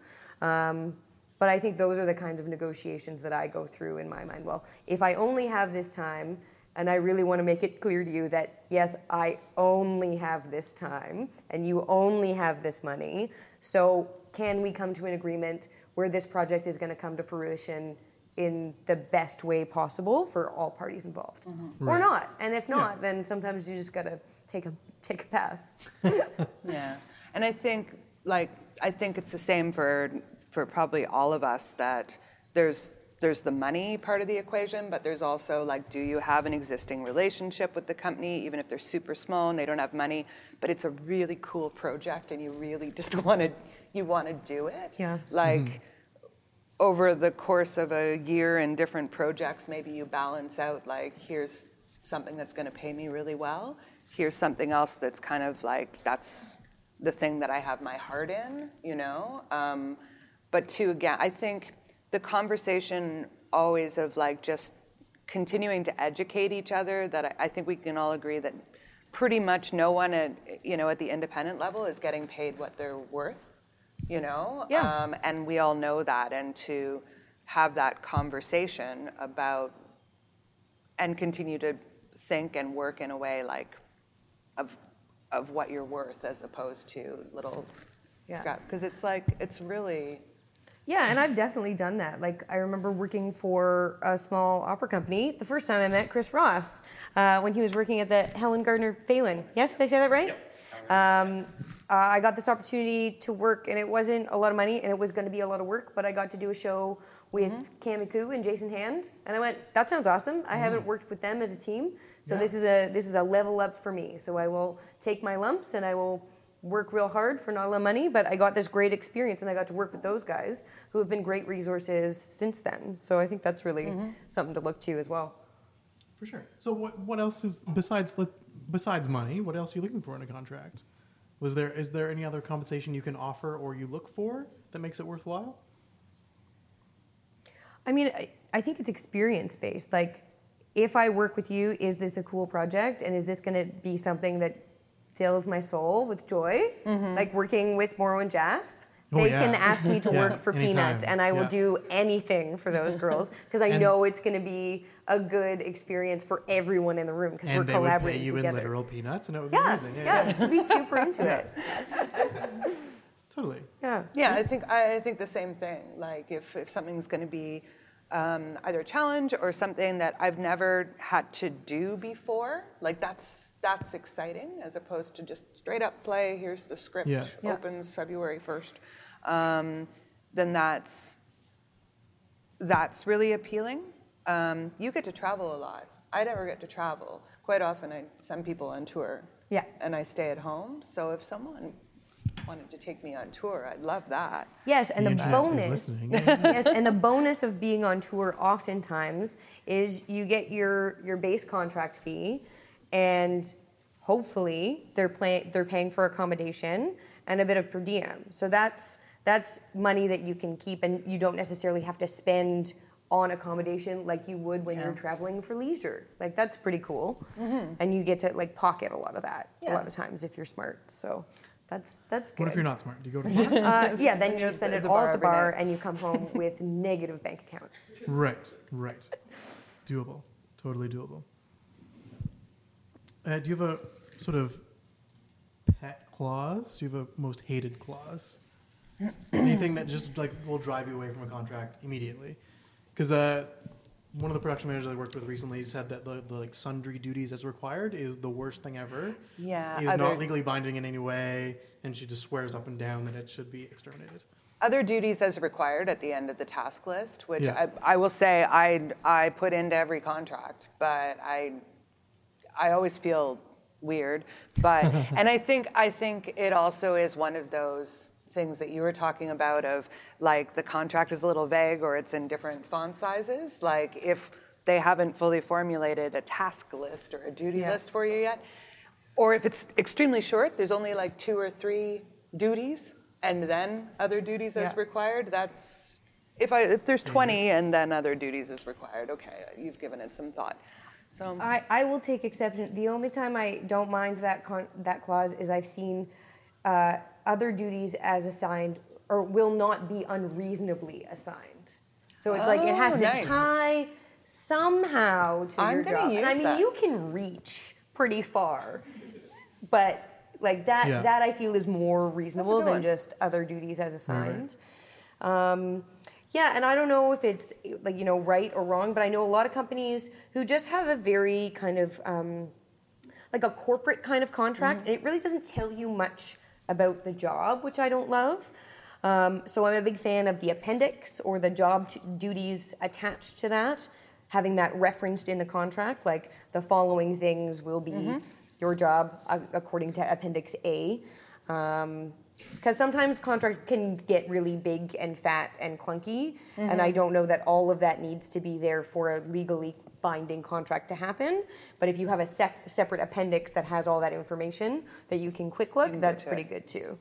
Um, but I think those are the kinds of negotiations that I go through in my mind. Well, if I only have this time, and I really want to make it clear to you that yes, I only have this time, and you only have this money. So, can we come to an agreement where this project is going to come to fruition in the best way possible for all parties involved, mm-hmm. or
Right.
not? And if not, then sometimes you just got to take a take a pass.
Yeah, and I think like I think it's the same for for probably all of us that there's there's the money part of the equation, but there's also like, do you have an existing relationship with the company, even if they're super small and they don't have money, but it's a really cool project and you really just want to you want to do it.
Yeah.
Like over the course of a year in different projects, maybe you balance out like, here's something that's going to pay me really well. Here's something else that's kind of like, that's the thing that I have my heart in, you know? Um, but to again, I think the conversation always of like just continuing to educate each other that I, I think we can all agree that pretty much no one at, you know, at the independent level is getting paid what they're worth you know
Yeah.
um, and we all know that and to have that conversation about and continue to think and work in a way like of of what you're worth as opposed to little
Yeah.
scrap because it's like it's really
Yeah, and I've definitely done that. Like I remember working for a small opera company the first time I met Chris Ross uh, when he was working at the Helen Gardiner Phelan. Yes, did I say that right? Um, uh, I got this opportunity to work, and it wasn't a lot of money, and it was going to be a lot of work. But I got to do a show with Cami Koo and Jason Hand, and I went, "That sounds awesome. I haven't worked with them as a team, so
Yeah.
this is a this is a level up for me. So I will take my lumps, and I will." Work real hard for not a lot of money, but I got this great experience and I got to work with those guys who have been great resources since then. So I think that's really mm-hmm. something to look to as well.
For sure. So what what else is besides besides money? What else are you looking for in a contract? Was there is there any other compensation you can offer or you look for that makes it worthwhile?
I mean, I, I think it's experience based. Like, if I work with you, is this a cool project? And is this going to be something that fills my soul with joy? Mm-hmm. Like working with Morrow and Jasp
Oh,
they
yeah.
can ask me to
Yeah,
work for
anytime.
peanuts, and I will
Yeah.
do anything for those girls because I
And-
know it's going to be a good experience for everyone in the room because we're
And they would pay
collaborating
you in literal peanuts, and it would be
yeah,
amazing.
yeah, I'd be super into it.
totally.
Yeah.
Yeah, I think I I think the same thing. Like if, if something's going to be um, either a challenge or something that I've never had to do before, like that's that's exciting as opposed to just straight up play. Here's the script.
Yeah.
Yeah.
Opens February first. Um, then that's that's really appealing. Um, you get to travel a lot. I never get to travel. Quite often, I send people on tour.
Yeah.
And I stay at home. So if someone wanted to take me on tour, I'd love that.
Yes, and
The
the, bonus. yes, and the bonus of being on tour oftentimes is you get your your base contract fee, and hopefully they're pay, they're paying for accommodation and a bit of per diem. So that's that's money that you can keep, and you don't necessarily have to spend on accommodation like you would when you're traveling for leisure. Like that's pretty cool, mm-hmm. and you get to like pocket a lot of that a lot of times if you're smart. So. That's that's good.
What if you're not smart? Do you go to the bar?
Uh, yeah, then you spend it all at the bar
night.
and you come home with negative bank account.
right, right. Doable. Totally doable. Uh, do you have a sort of pet clause? Do you have a most hated clause? Anything that just like will drive you away from a contract immediately? Because uh, one of the production managers I worked with recently said that the, the like sundry duties as required is the worst thing ever.
Yeah,
is not legally binding in any way, and she just swears up and down that it should be exterminated.
Other duties as required at the end of the task list, which
Yeah.
I, I will say I, I put into every contract, but I, I always feel weird. But and I think I think it also is one of those things that you were talking about of like the contract is a little vague or it's in different font sizes. Like if they haven't fully formulated a task list or a duty
Yeah.
list for you yet, or if it's extremely short, there's only like two or three duties, and then other duties as required. That's if I if there's 20 and then other duties is required. Okay, you've given it some thought. So
I, I will take exception. The only time I don't mind that con- that clause is I've seen uh, other duties as assigned or will not be unreasonably assigned. So it's like it has
Oh,
to
nice.
tie somehow to
I'm
your
gonna
job. and I mean,
that.
you can reach pretty far, but like that
Yeah.
that I feel is more reasonable than
one.
just other duties as assigned. Um, yeah, and I don't know if it's like you know right or wrong, but I know a lot of companies who just have a very kind of um, like a corporate kind of contract, and it really doesn't tell you much about the job, which I don't love. Um, so I'm a big fan of the appendix or the job t- duties attached to that, having that referenced in the contract, like the following things will be your job uh, according to Appendix A. Because sometimes contracts can get really big and fat and clunky, and I don't know that all of that needs to be there for a legally binding contract to happen. But if you have a sep- separate appendix that has all that information that you can quick look,
can
that's pretty
it.
good too.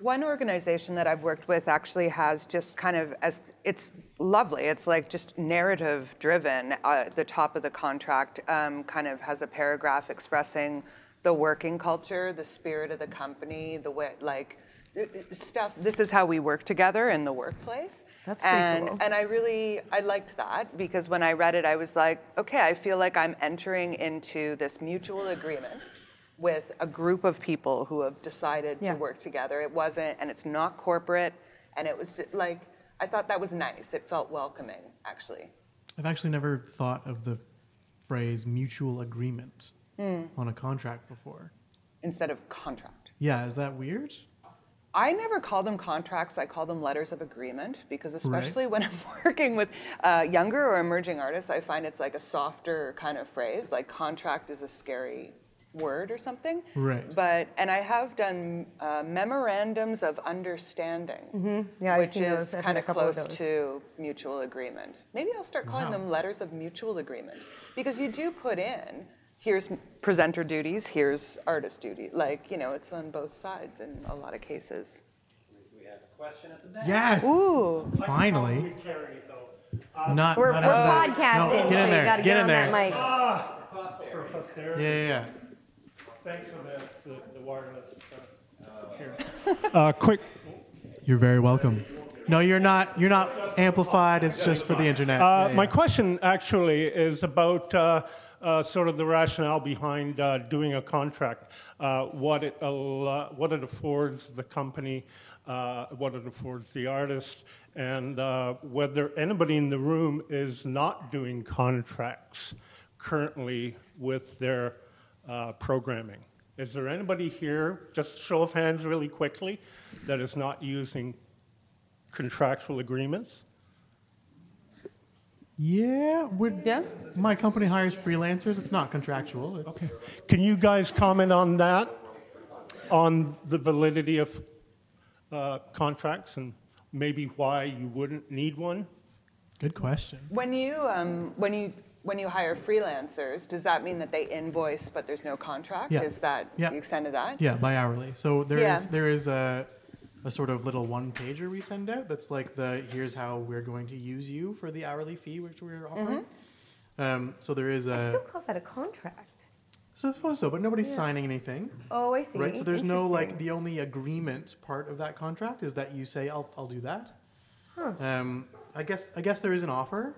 One organization that I've worked with actually has just kind of as it's lovely. It's like just narrative driven. Uh, the top of the contract um, kind of has a paragraph expressing the working culture, the spirit of the company, the way like uh, uh, stuff. This is how we work together in the workplace.
That's
and,
cool.
And I really I liked that because when I read it, I was like, okay, I feel like I'm entering into this mutual agreement with a group of people who have decided
Yeah.
to work together. It wasn't, and it's not corporate, and it was just, like I thought that was nice. It felt welcoming, actually.
I've actually never thought of the phrase mutual agreement
Hmm.
on a contract before.
Instead of contract.
Yeah, is that weird?
I never call them contracts. I call them letters of agreement because,
Right.
especially when I'm working with uh, younger or emerging artists, I find it's like a softer kind of phrase. Like contract is a scary word or something.
Right.
But and I have done uh, memorandums of understanding,
Yeah, I've
which is kind of
couple of
close to mutual agreement. Maybe I'll start calling
Wow.
them letters of mutual agreement because you do put in. Here's presenter duties. Here's artist duty. Like you know, it's on both sides in a lot of cases.
We have a question at the back.
Yes.
Ooh.
Finally. Not,
We're,
not
we're
into that.
podcasting,
No, get
so
in
you
there.
got to
get
get,
in
on
there.
that mic.
For posterity.
Yeah, yeah, yeah.
Thanks for the, for the wireless uh, here. Uh, quick,
You're very welcome. No, you're not. You're not amplified. It's just for the internet.
Uh,
Yeah,
My question actually is about uh, sort of the rationale behind uh, doing a contract, uh, what, it allo- what it affords the company, uh, what it affords the artist, and uh, whether anybody in the room is not doing contracts currently with their uh, programming. Is there anybody here, just show of hands really quickly, that is not using contractual agreements?
Yeah, would
Yeah.
my company hires freelancers. It's not contractual. It's,
Can you guys comment on that, on the validity of uh, contracts and maybe why you wouldn't need one?
Good question.
When you um, when you when you hire freelancers, does that mean that they invoice but there's no contract?
Yeah.
Is that
Yeah.
the extent of that?
Yeah, by hourly. So there is
Yeah.
there is a a sort of little one pager we send out that's like the here's how we're going to use you for the hourly fee which we're offering. Um, so there is
I
a
still call that a contract.
suppose so, but nobody's signing anything.
Oh, I see.
Right, so there's no like the only agreement part of that contract is that you say I'll, I'll do that. Um, I guess I guess there is an offer,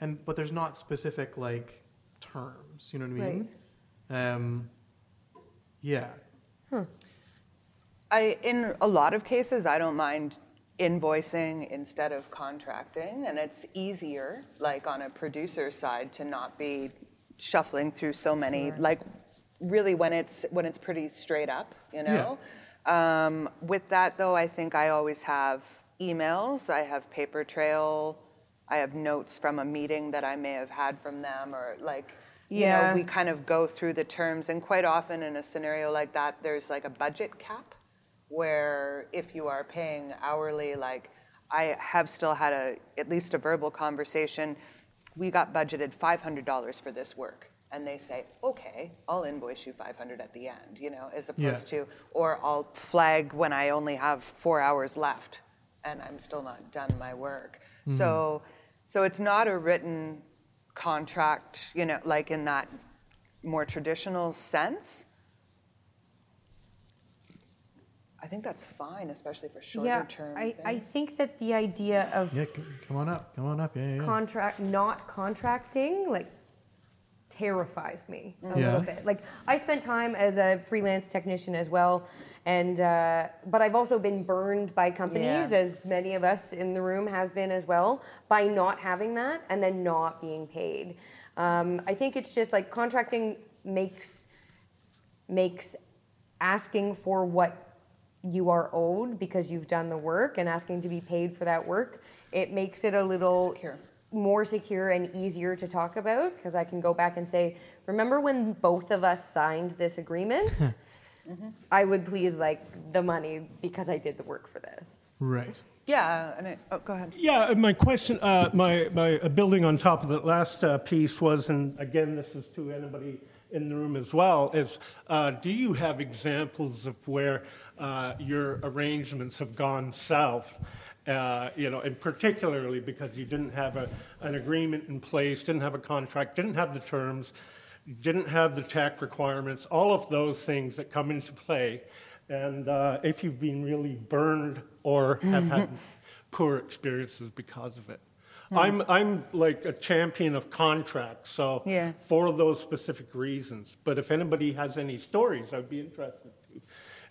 and but there's not specific like terms. You know what I mean? Right. Um, yeah.
I, in a lot of cases, I don't mind invoicing instead of contracting, and it's easier, like on a producer side, to not be shuffling through so many. Like, really, when it's when it's pretty straight up, you know. Um, with that, though, I think I always have emails. I have paper trail. I have notes from a meeting that I may have had from them, or like. You
Yeah.
know, we kind of go through the terms, and quite often in a scenario like that, there's like a budget cap where if you are paying hourly, like I have still had a at least a verbal conversation. We got budgeted five hundred dollars for this work, and they say, "Okay, I'll invoice you five hundred at the end," you know, as opposed to, or I'll flag when I only have four hours left, and I'm still not done my work. Mm-hmm. So, so it's not a written contract, you know, like in that more traditional sense. I think that's fine, especially for shorter
yeah,
term
I, I think that the idea of
Yeah, c- come on up. Come on up. Yeah, yeah. yeah.
contract not contracting like terrifies me a
Yeah.
little bit like i spent time as a freelance technician as well and uh, but i've also been burned by companies
Yeah.
as many of us in the room have been as well by not having that and then not being paid um, i think it's just like contracting makes makes asking for what you are owed because you've done the work and asking to be paid for that work it makes it a little
Secure.
more secure and easier to talk about because I can go back and say, remember when both of us signed this agreement? I would please like the money because I did the work for this.
Right.
Yeah, and it, oh, go ahead.
Yeah, uh, my question, uh, my, my uh, building on top of that last uh, piece was, and again, this is to anybody in the room as well, is uh, do you have examples of where uh, your arrangements have gone south? Uh, you know, and particularly because you didn't have a, an agreement in place, didn't have a contract, didn't have the terms, didn't have the tech requirements, all of those things that come into play. And uh, if you've been really burned or have had poor experiences because of it. I'm, I'm like a champion of contracts, so
Yeah.
for those specific reasons. But if anybody has any stories, I'd be interested.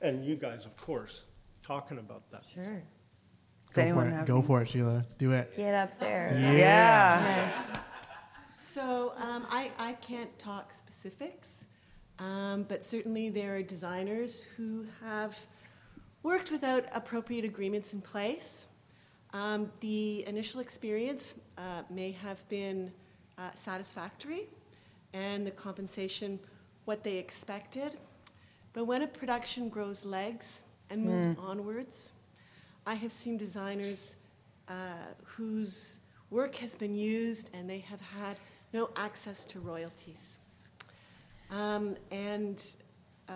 And you guys, of course, talking about that.
Sure.
Does
Go for
anyone
it.
have
Go for it, Sheila. Do it.
Get up there.
Yeah.
Nice.
So um, I, I can't talk specifics, um, but certainly there are designers who have worked without appropriate agreements in place. Um, the initial experience uh, may have been uh, satisfactory and the compensation what they expected. But when a production grows legs and moves onwards, I have seen designers uh, whose work has been used and they have had no access to royalties. Um, and uh,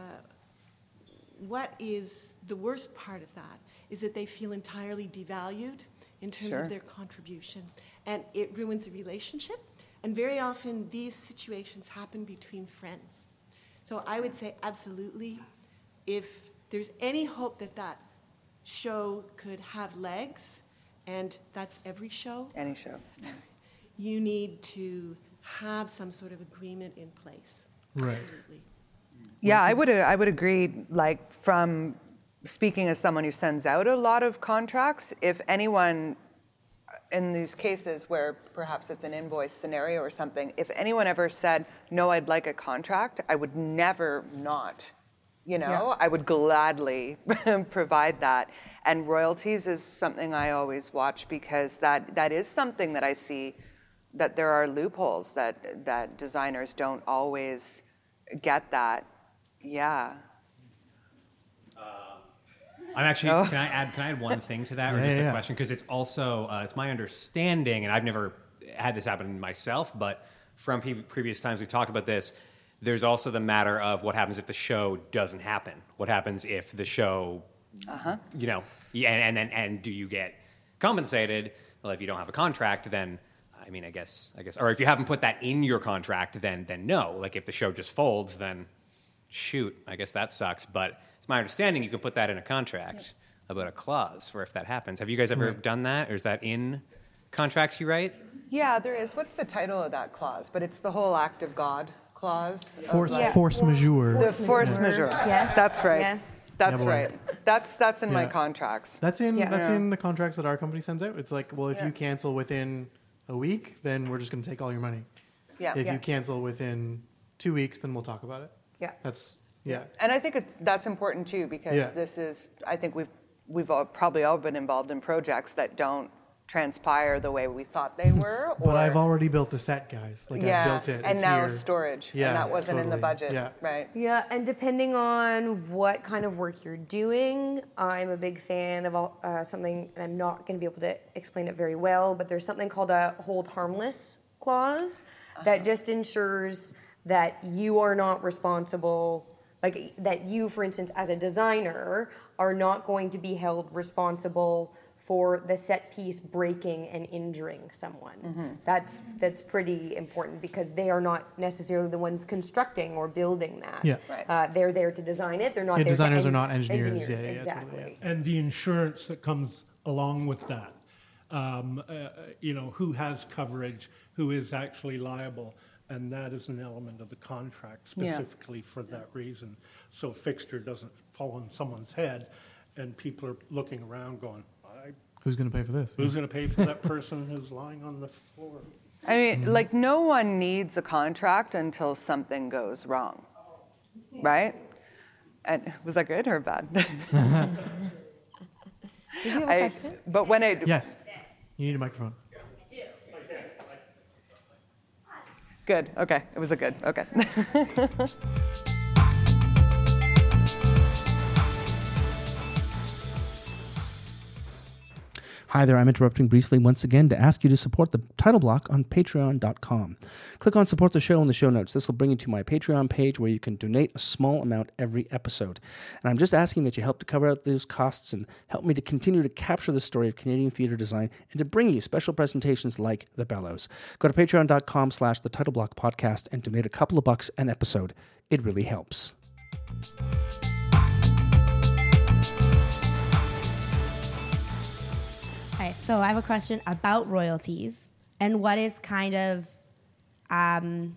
what is the worst part of that is that they feel entirely devalued in terms
Sure.
of their contribution, and it ruins a relationship. And very often, these situations happen between friends. So I would say, absolutely, if there's any hope that that show could have legs, and that's every show,
Any show.
you need to have some sort of agreement in place.
Right.
Absolutely.
Yeah, I would I would agree. Like from speaking as someone who sends out a lot of contracts, if anyone in these cases where perhaps it's an invoice scenario or something, if anyone ever said, "No, I'd like a contract," I would never not. You know,
Yeah.
I would gladly provide that. And royalties is something I always watch because that that is something that I see that there are loopholes that that designers don't always get that. Yeah.
I'm actually.
Oh.
Can I add? Can I add one thing to that, or
Yeah,
just
yeah,
a
yeah.
question? Because it's also uh, it's my understanding, and I've never had this happen myself, but from pre- previous times we've talked about this. There's also the matter of what happens if the show doesn't happen. What happens if the show, you know, yeah, and, and then and do you get compensated? Well, if you don't have a contract, then I mean, I guess, I guess, or if you haven't put that in your contract, then then no. Like if the show just folds, then shoot, I guess that sucks. But it's my understanding you can put that in a contract about a clause for if that happens. Have you guys ever done that, or is that in contracts you write?
Yeah, there is. What's the title of that clause? But it's the whole act of God clause.
Force,
like-
force majeure.
The force majeure.
Yes.
That's right.
Yes.
That's
Yeah,
right. That's that's in my contracts.
That's in
Yeah.
that's
Yeah.
in the contracts that our company sends out. It's like, well, if
Yeah.
you cancel within a week, then we're just going to take all your money.
yeah.
If
yeah.
you cancel within two weeks, then we'll talk about it.
Yeah.
That's yeah.
And I think it's, that's important too because
Yeah.
this is. I think we've we've all, probably all been involved in projects that don't transpire the way we thought they were. Or,
But I've already built the set, guys. Like
yeah,
I built it.
and
It's
now
here.
storage.
Yeah,
and that wasn't in the budget.
Yeah.
Right.
Yeah, and depending on what kind of work you're doing, I'm a big fan of all- uh, something, and I'm not going to be able to explain it very well, but there's something called a hold harmless clause that just ensures that you are not responsible, like that you, for instance, as a designer, are not going to be held responsible for the set piece breaking and injuring someone. That's that's pretty important because they are not necessarily the ones constructing or building that.
Yeah.
Right.
Uh, they're there to design it. They're not.
Yeah,
there to
designers are
en-
not engineers. Yeah, yeah, yeah,
exactly.
totally,
and the insurance that comes along with that. Um, uh, you know, who has coverage, who is actually liable, and that is an element of the contract
Yeah.
specifically for that reason. So a fixture doesn't fall on someone's head, and people are looking around going, I,
Who's going to pay for this?
"Who's going to pay for that person who's lying on the floor?"
I mean, like no one needs a contract until something goes wrong, right? And was that good or bad?
Did you have a
I-
question?
but when it
Yes. You need a microphone.
Good, okay, it was a good, okay.
Hi there, I'm interrupting briefly once again to ask you to support the title block on patreon.com. Click on support the show in the show notes. This will bring you to my Patreon page where you can donate a small amount every episode. And I'm just asking that you help to cover out those costs and help me to continue to capture the story of Canadian theater design and to bring you special presentations like The Bellows. Go to patreon.com slash the title block podcast and donate a couple of bucks an episode. It really helps.
So I have a question about royalties and what is kind of um,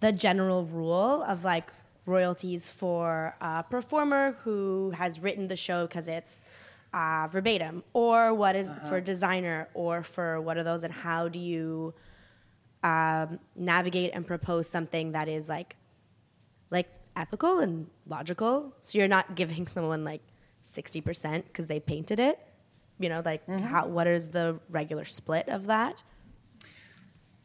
the general rule of like royalties for a performer who has written the show because it's uh, verbatim, or what is for designer, or for what are those, and how do you um, navigate and propose something that is like like ethical and logical. So you're not giving someone like 60% because they painted it. You know, like mm-hmm. how what is the regular split of that?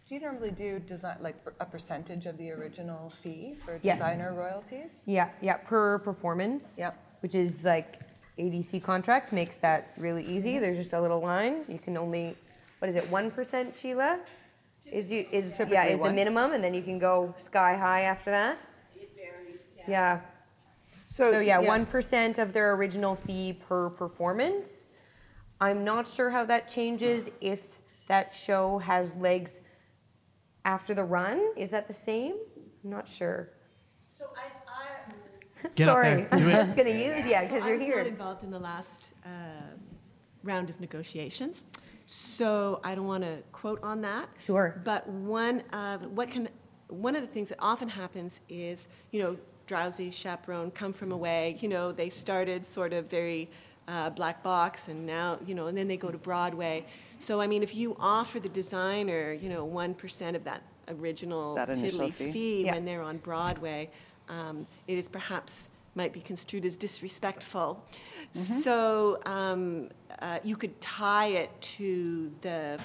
Do you normally do design like a percentage of the original fee for
Yes.
designer royalties?
Yeah, yeah, per performance.
Yep.
Which is like ADC contract makes that really easy. Mm-hmm. There's just a little line. You can only, what is it, one percent, Sheila? Is you is yeah
Typically
is the minimum, and then you can go sky high after that. It varies, yeah. So yeah, one of their original fee per performance. I'm not sure how that changes if that show has legs after the run. Is that the same? I'm not sure.
So I,
Get
Sorry. I'm
Do it.
just gonna use you
So
because
I
you're
was
here.
not involved in the last uh, round of negotiations, so I don't want to quote on that.
Sure.
But one of what can one of the things that often happens is you know drowsy chaperone come from away. You know they started sort of very uh, black box, and now you know, and then they go to Broadway. So I mean, if you offer the designer you know one percent of that original
That initial
piddly
fee.
fee
Yeah.
when they're on Broadway, um, it is perhaps might be construed as disrespectful. So um, uh, you could tie it to the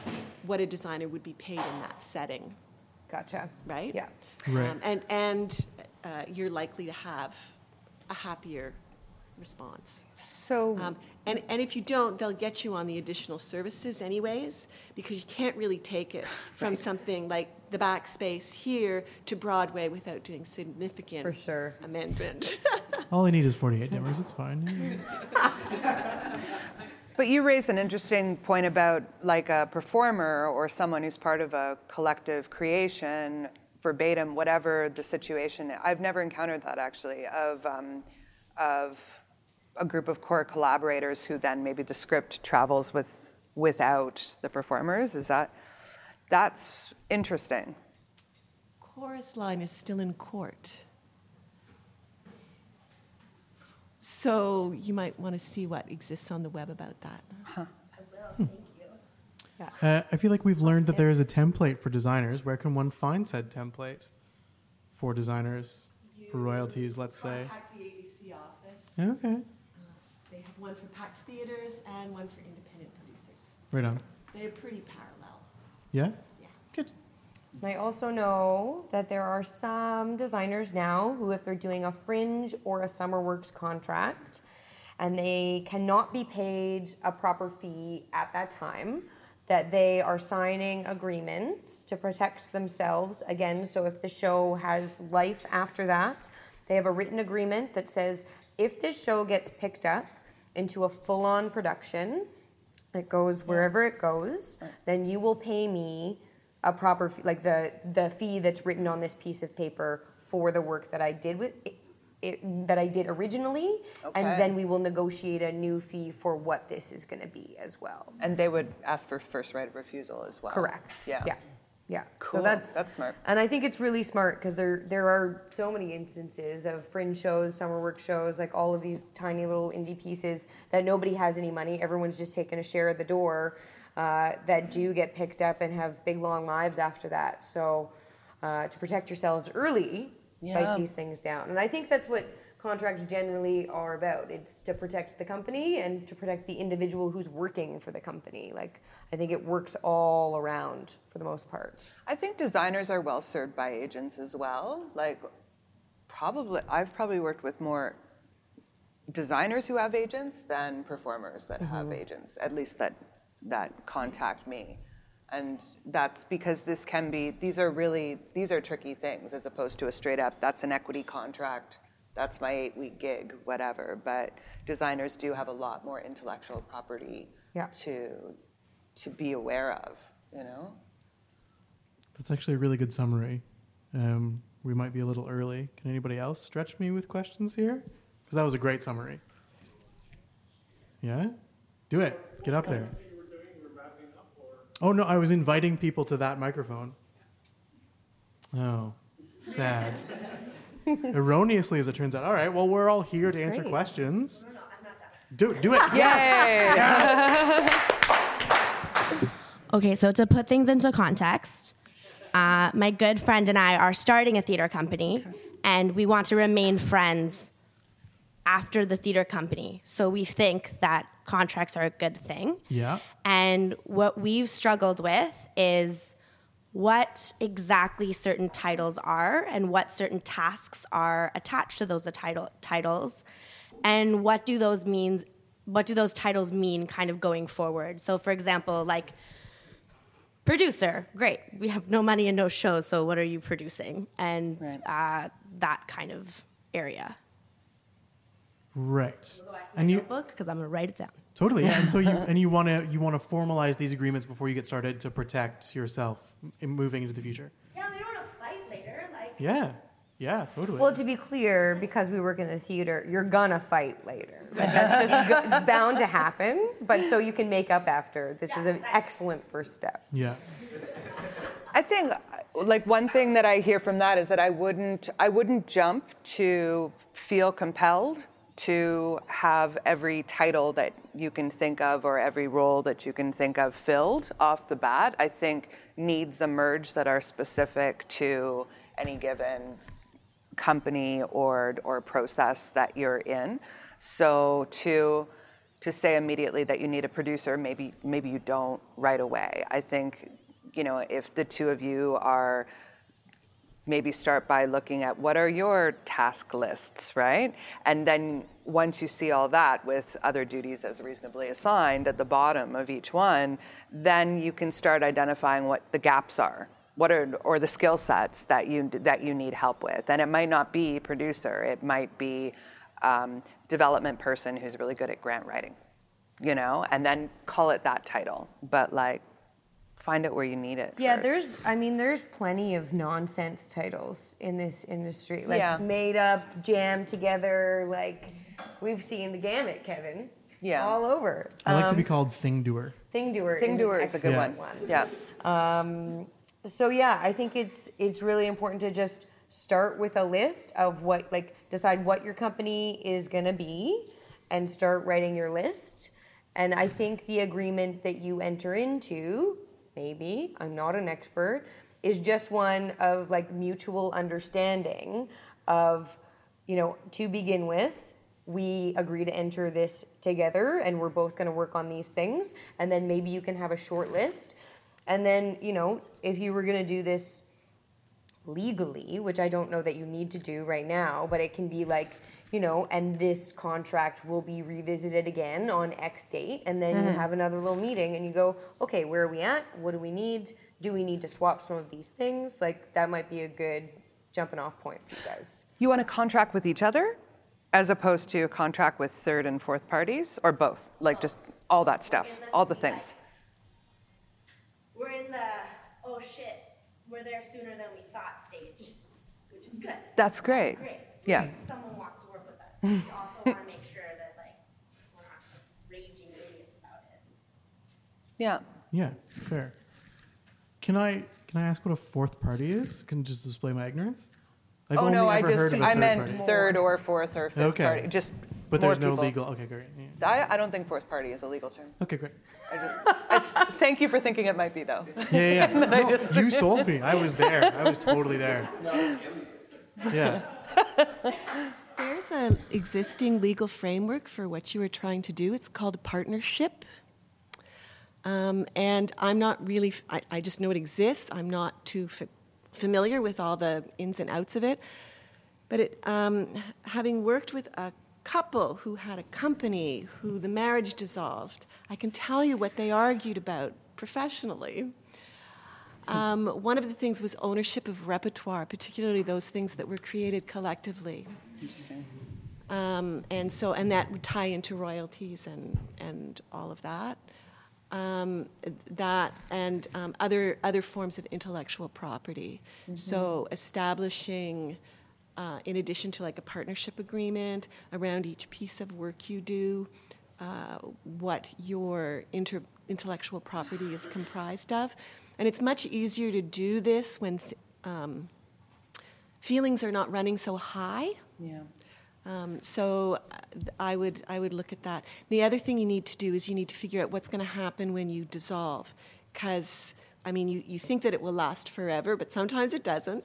what a designer would be paid in that setting,
Gotcha.
right?
Yeah.
Right.
Um, and and uh, you're likely to have a happier response.
So
Um, and, and if you don't, they'll get you on the additional services anyways, because you can't really take it from something like the back space here to Broadway without doing significant
For sure.
amendment.
All I need is 48 dimmers. It's fine.
But you raise an interesting point about like a performer or someone who's part of a collective creation, verbatim, whatever the situation. I've never encountered that actually of um, of a group of core collaborators who then maybe the script travels with without the performers. Is that that's interesting?
Chorus line is still in court. So you might want to see what exists on the web about that. Huh. i will thank you yeah.
Uh, I feel like we've learned that there is a template for designers. Where can one find said template for designers for royalties, let's say?
Contact the ADC office.
Okay.
They have one for PACT theaters and one for independent producers.
Right on.
They're pretty parallel.
Yeah?
Yeah.
Good.
And I also know that there are some designers now who, if they're doing a fringe or a summer works contract, and they cannot be paid a proper fee at that time, that they are signing agreements to protect themselves again. So if the show has life after that, they have a written agreement that says if this show gets picked up into a full on production, it goes wherever it goes, then you will pay me a proper fee, like the the fee that's written on this piece of paper for the work that I did with it, it, that I did originally,
Okay.
and then we will negotiate a new fee for what this is going to be as well.
And they would ask for first right of refusal as well.
Correct.
Yeah.
Yeah. Yeah.
Cool.
So that's
That's smart.
And I think it's really smart because there there are so many instances of fringe shows, summer work shows, like all of these tiny little indie pieces that nobody has any money. Everyone's just taking a share of the door. Uh, that do get picked up and have big long lives after that. So uh, to protect yourselves early,
Yeah.
write these things down. And I think that's what contracts generally are about. It's to protect the company and to protect the individual who's working for the company. Like I think it works all around for the most part.
I think designers are well served by agents as well. Like, probably, I've probably worked with more designers who have agents than performers that have mm-hmm. agents, at least that, that contact me. And that's because this can be, these are really, these are tricky things as opposed to a straight up, that's an equity contract, that's my eight week gig, whatever. But designers do have a lot more intellectual property
Yeah.
to, to be aware of, you know?
That's actually a really good summary. Um, we might be a little early. Can anybody else stretch me with questions here? Because that was a great summary. Yeah? Do it. Get up there. Oh, no, I was inviting people to that microphone. Oh, sad. Erroneously, as it turns out. All right, well, we're all here to answer
great.
questions. Do, do it.
Yay!
Okay, so to put things into context, uh, my good friend and I are starting a theater company, and we want to remain friends after the theater company. So we think that contracts are a good thing.
Yeah.
And what we've struggled with is what exactly certain titles are and what certain tasks are attached to those title, titles and what do those means what do those titles mean kind of going forward. So for example like producer great we have no money and no show so what are you producing? And uh, that kind of area.
Right. And you
book because i'm going to write it down
totally yeah. And so you and you want to you want to formalize these agreements before you get started to protect yourself in moving into the future.
yeah we don't want to fight later like
Yeah. Yeah, totally.
Well, to be clear, because we work in the theater, you're gonna fight later. Like, that's just go- it's bound to happen. But so you can make up after. This is an excellent first step.
yeah.
I think uh, like one thing that I hear from that is that I wouldn't I wouldn't jump to feel compelled to have every title that you can think of or every role that you can think of filled off the bat. I think needs emerge that are specific to any given company or or process that you're in. So to to say immediately that you need a producer, maybe maybe you don't right away. I think you know if the two of you are maybe start by looking at what are your task lists, right? And then once you see all that with other duties as reasonably assigned at the bottom of each one, then you can start identifying what the gaps are. What are or the skill sets that you that you need help with, and it might not be producer. It might be um, development person who's really good at grant writing, you know, and then call it that title. But like, find it where you need it.
Yeah,
first.
there's. I mean, there's plenty of nonsense titles in this industry, like
Yeah.
made up, jammed together. Like we've seen the gamut, Kevin.
Yeah.
all over.
I like to
Um,
be called thing doer.
Thing doer.
Thing doer
an
is a good
excellent
one. Yeah.
Um, so yeah, I think it's it's really important to just start with a list of what like decide what your company is gonna be, and start writing your list. And I think the agreement that you enter into, maybe I'm not an expert, is just one of like mutual understanding of, you know, to begin with, we agree to enter this together and we're both going to work on these things and then maybe you can have a short list. And then you know if you were going to do this legally which i don't know that you need to do right now but it can be like you know and this contract will be revisited again on x date and then you mm-hmm. have another little meeting and you go okay where are we at what do we need do we need to swap some of these things like that might be a good jumping off point for you guys
You want to contract with each other as opposed to a contract with third and fourth parties or both? Like just all that stuff, all the things.
We're in the oh shit, we're there sooner than we thought stage, which is good.
That's great.
Great. It's
Yeah.
great 'cause Someone wants to work with us. We also want to make sure that like we're not raging idiots about it.
Yeah.
Yeah, fair. Can I can I ask what a fourth party is? Can I just display my ignorance? I've
oh
only
no, I just
heard of a
I
third
meant
party.
third or fourth or fifth
Okay.
party. Just
But
more
there's no
people.
legal. Okay, great. Yeah.
I, I don't think fourth party is a legal term.
Okay, great.
I just I, thank you for thinking it might be though.
Yeah, yeah. yeah.
I
No,
just-
you sold me. I was there. I was totally there. Yeah.
There's an existing legal framework for what you were trying to do. It's called a partnership. Um, and I'm not really, I, just know it exists. I'm not too fa- familiar with all the ins and outs of it. But it, um, having worked with a couple who had a company who the marriage dissolved, I can tell you what they argued about professionally. Um, one of the things was ownership of repertoire, particularly those things that were created collectively.
Interesting.
Um, and so, and that would tie into royalties and, and all of that. Um, that and um, other other forms of intellectual property. So establishing, uh, in addition to like a partnership agreement around each piece of work you do, uh, what your inter- intellectual property is comprised of, and it's much easier to do this when. Th- um, feelings are not running so high.
Yeah.
Um, so uh, I would I would look at that. The other thing you need to do is you need to figure out what's going to happen when you dissolve, because I mean you, you think that it will last forever, but sometimes it doesn't.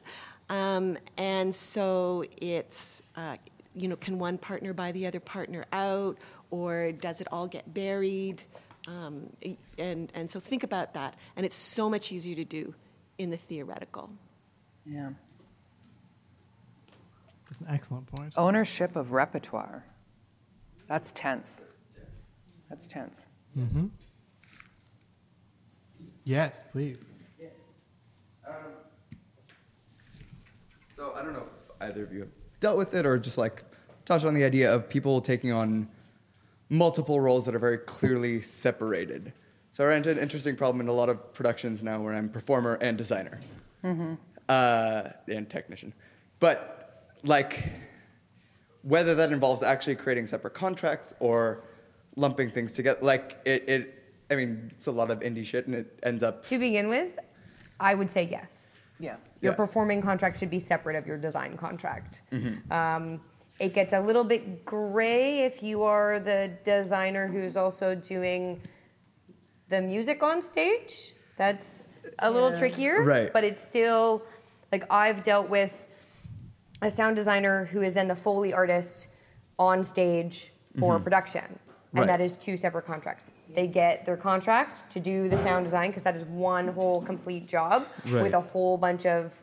Um, and so it's uh, you know can one partner buy the other partner out, or does it all get buried? Um, and and so think about that. And it's so much easier to do in the theoretical.
Yeah.
That's an excellent point.
Ownership of repertoire. That's tense. That's tense.
Mm-hmm. Yes, please.
So I don't know if either of you have dealt with it or just like touched on the idea of people taking on multiple roles that are very clearly separated. So I ran into an interesting problem in a lot of productions now where I'm performer and designer
Mm-hmm.
uh, and technician. But like whether that involves actually creating separate contracts or lumping things together. Like it, it I mean, it's a lot of indie shit, and it ends up.
To begin with, I would say yes.
Yeah.
Your
Yeah.
performing contract should be separate of your design contract.
Mhm.
Um, it gets a little bit gray if you are the designer who's also doing the music on stage. That's a little
Yeah.
trickier.
Right.
But it's still like I've dealt with a sound designer who is then the Foley artist on stage for
Mhm.
production. And
Right.
that is two separate contracts. They get their contract to do the sound design because that is one whole complete job
Right.
with a whole bunch of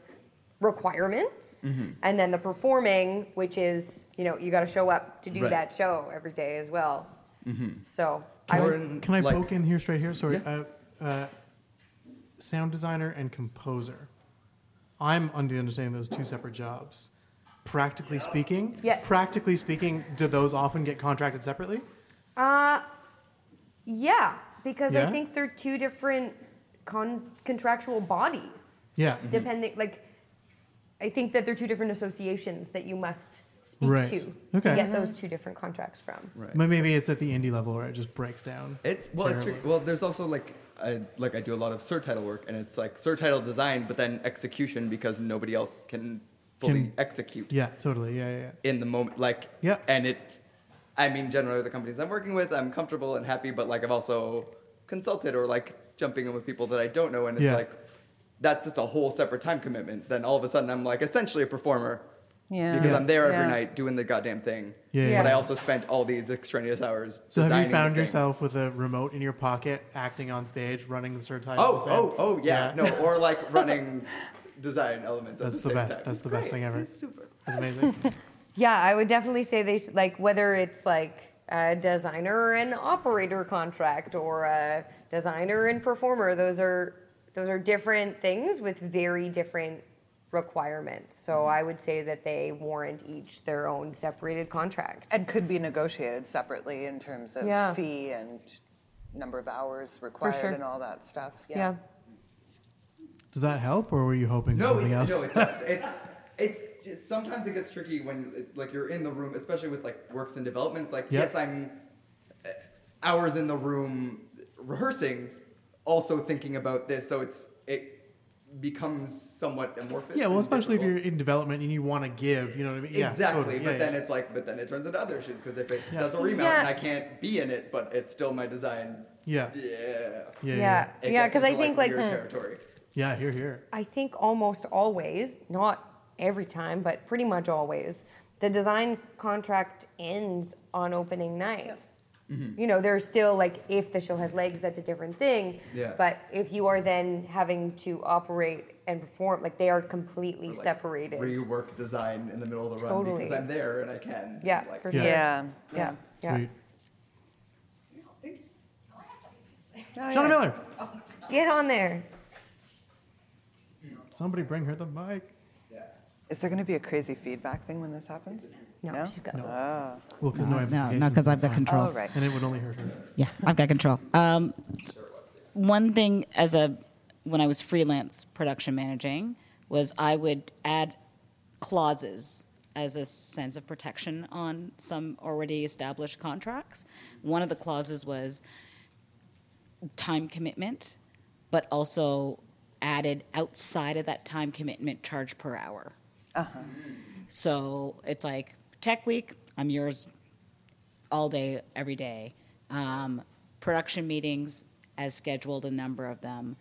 requirements.
Mhm.
And then the performing, which is, you know, you got to show up to do
Right.
that show every day as well.
Mhm.
So
Can
I
I,
was,
can I
like-
poke in here straight here? Sorry. Uh, uh, sound designer and composer. I'm under the understanding those two separate jobs. Practically speaking,
Yeah.
practically speaking, do those often get contracted separately?
uh, yeah, because I think they're two different con- contractual bodies.
Yeah.
Depending, like, I think that they're two different associations that you must speak
Right.
to
Okay.
to get those two different contracts from.
Right.
But maybe it's at the indie level where it just breaks down.
It's well, it's
terribly.
tricky. well. There's also like I like I do a lot of surtitle work, and it's like surtitle design, but then execution because nobody else can fully
Can-
execute
Yeah, totally. Yeah, yeah. yeah.
in the moment. Like
Yeah.
and it. I mean, generally the companies I'm working with, I'm comfortable and happy, but like I've also consulted or like jumping in with people that I don't know, and it's
Yeah.
like that's just a whole separate time commitment. Then all of a sudden I'm like essentially a performer.
Yeah.
Because
Yeah.
I'm there every
Yeah.
night doing the goddamn thing.
Yeah, yeah.
But I also spent all these extraneous hours.
So have you found yourself with a remote in your pocket, acting on stage, running the surtitle?
Oh, oh, oh, yeah.
Yeah.
No, or like running design elements.
That's
at
the
the, same
best.
Time.
That's
It's
the best thing ever.
It's super.
That's amazing.
Yeah, I would definitely say they should, like whether it's like a designer and operator contract or a designer and performer. Those are those are different things with very different requirements. So mm-hmm. I would say that they warrant each their own separated contract.
And could be negotiated separately in terms of
Yeah.
fee and number of hours required
sure.
and all that stuff.
Yeah.
Does that help, or were you hoping for
No,
something
it,
else?
no, it does. It's it's just, sometimes it gets tricky when it, like you're in the room, especially with like works in development. It's like
Yep.
yes, I'm uh, hours in the room rehearsing, also thinking about this. So it's it becomes somewhat amorphous.
yeah, well,
and
especially if you're in development and you want to give, you know what I mean? Yeah,
exactly,
totally.
but
Yeah,
then
yeah.
it's like, but then it turns into other issues because if it
Yeah.
does a remount
Yeah.
and I can't be in it, but it's still my design.
yeah,
Yeah.
yeah, yeah,
Yeah,
It
yeah, because I
into,
think like
weird
hmm,
territory.
Yeah. Here, here.
I think almost always, not every time, but pretty much always, the design contract ends on opening night. Mm-hmm. You know, there's still like if the show has legs, that's a different thing.
Yeah.
But if you are then having to operate and perform, like they are completely
Like,
separated.
Rework design in the middle of the run
Totally.
because I'm there and I can.
Yeah,
like,
for
Yeah.
sure.
Yeah.
Yeah. Yeah.
Sweet.
Oh,
Shauna. Miller.
Get on there.
Somebody bring her the mic.
Is there going to be a crazy feedback thing when this happens?
No,
No?
she's got
Oh.
Well, because no,
No, no, because I've got control.
Oh, right.
And it would only hurt her.
Yeah, I've got control. Um, one thing as a when I was freelance production managing was I would add clauses as a sense of protection on some already established contracts. One of the clauses was time commitment, but also added outside of that time commitment charge per hour.
Uh-huh.
So it's like tech week, I'm yours all day, every day. Um, production meetings, as scheduled, a number of them,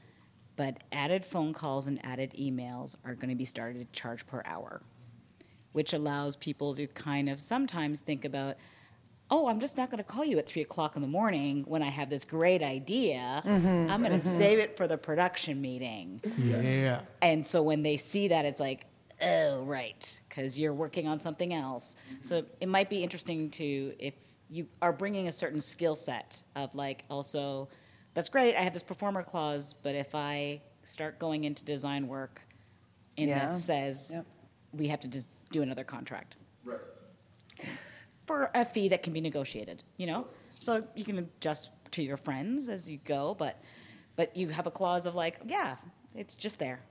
but added phone calls and added emails are going to be started to charge per hour, which allows people to kind of sometimes think about, oh, I'm just not going to call you at three o'clock in the morning when I have this great idea. Mm-hmm, I'm going to mm-hmm. save it for the production meeting.
Yeah.
And so when they see that, it's like, oh, right, because you're working on something else. So it might be interesting to, if you are bringing a certain skill set of like, also, that's great, I have this performer clause, but if I start going into design work in
Yeah.
this says
Yep.
we have to just do another contract
Right.
For a fee that can be negotiated, you know? So you can adjust to your friends as you go, but but you have a clause of like, yeah, it's just there.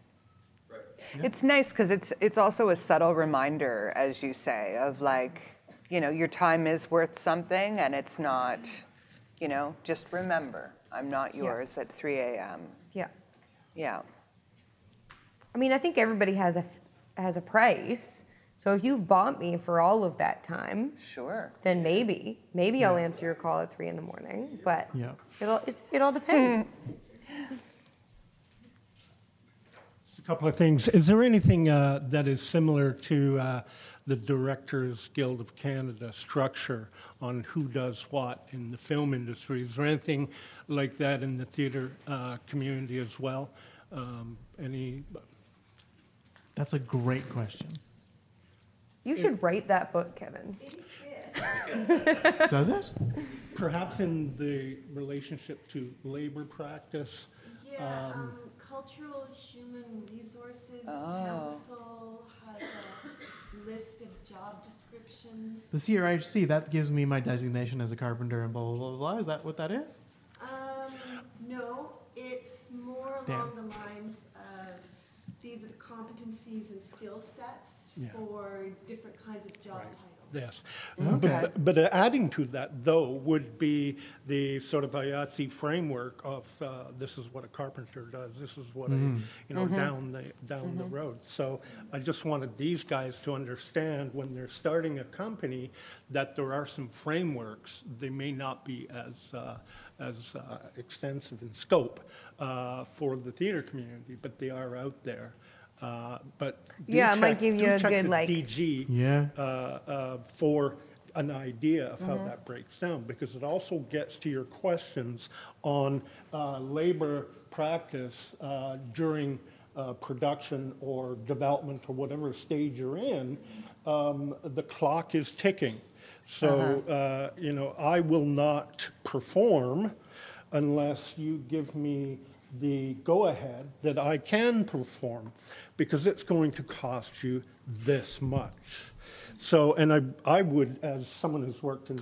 It's nice because it's it's also a subtle reminder, as you say, of like, you know, your time is worth something, and it's not, you know, just remember, I'm not
Yeah.
yours at 3 a.m.
Yeah.
Yeah.
I mean, I think everybody has a has a price. So if you've bought me for all of that time,
sure,
then maybe maybe I'll answer your call at three in the morning. But
Yeah.
it all it, it all depends.
Just a couple of things. Is there anything uh, that is similar to uh, the Directors Guild of Canada structure on who does what in the film industry? Is there anything like that in the theater uh, community as well? Um, any?
That's a great question.
You should write that book, Kevin.
Does it?
Perhaps in the relationship to labor practice.
Yeah,
um,
um, Cultural Human Resources
Oh.
Council has a list of job descriptions.
The CRHC, that gives me my designation as a carpenter and blah, blah, blah, blah. Is that what that is?
Um, no, it's more
Damn.
along the lines of these are the competencies and skill sets
Yeah.
for different kinds of job titles.
Yes.
Okay.
But, but uh, adding to that, though, would be the sort of IATSE framework of uh, this is what a carpenter does, this is what a, you know,
Mhm.
down the, down the road. So I just wanted these guys to understand when they're starting a company that there are some frameworks. They may not be as, uh, as uh, extensive in scope uh, for the theater community, but they are out there. Uh, But do
Yeah, it might
check-
give
do
you a
check
good,
the
like-
DG
Yeah.
uh, uh, for an idea of how
Mm-hmm.
Mhm.
that breaks down, because it also gets to your questions on uh, labor practice uh, during uh, production or development or whatever stage you're in. Um, the clock is ticking. So, uh, you know, I will not perform unless you give me the go ahead that I can perform because it's going to cost you this much. So, and I, I would, as someone who's worked in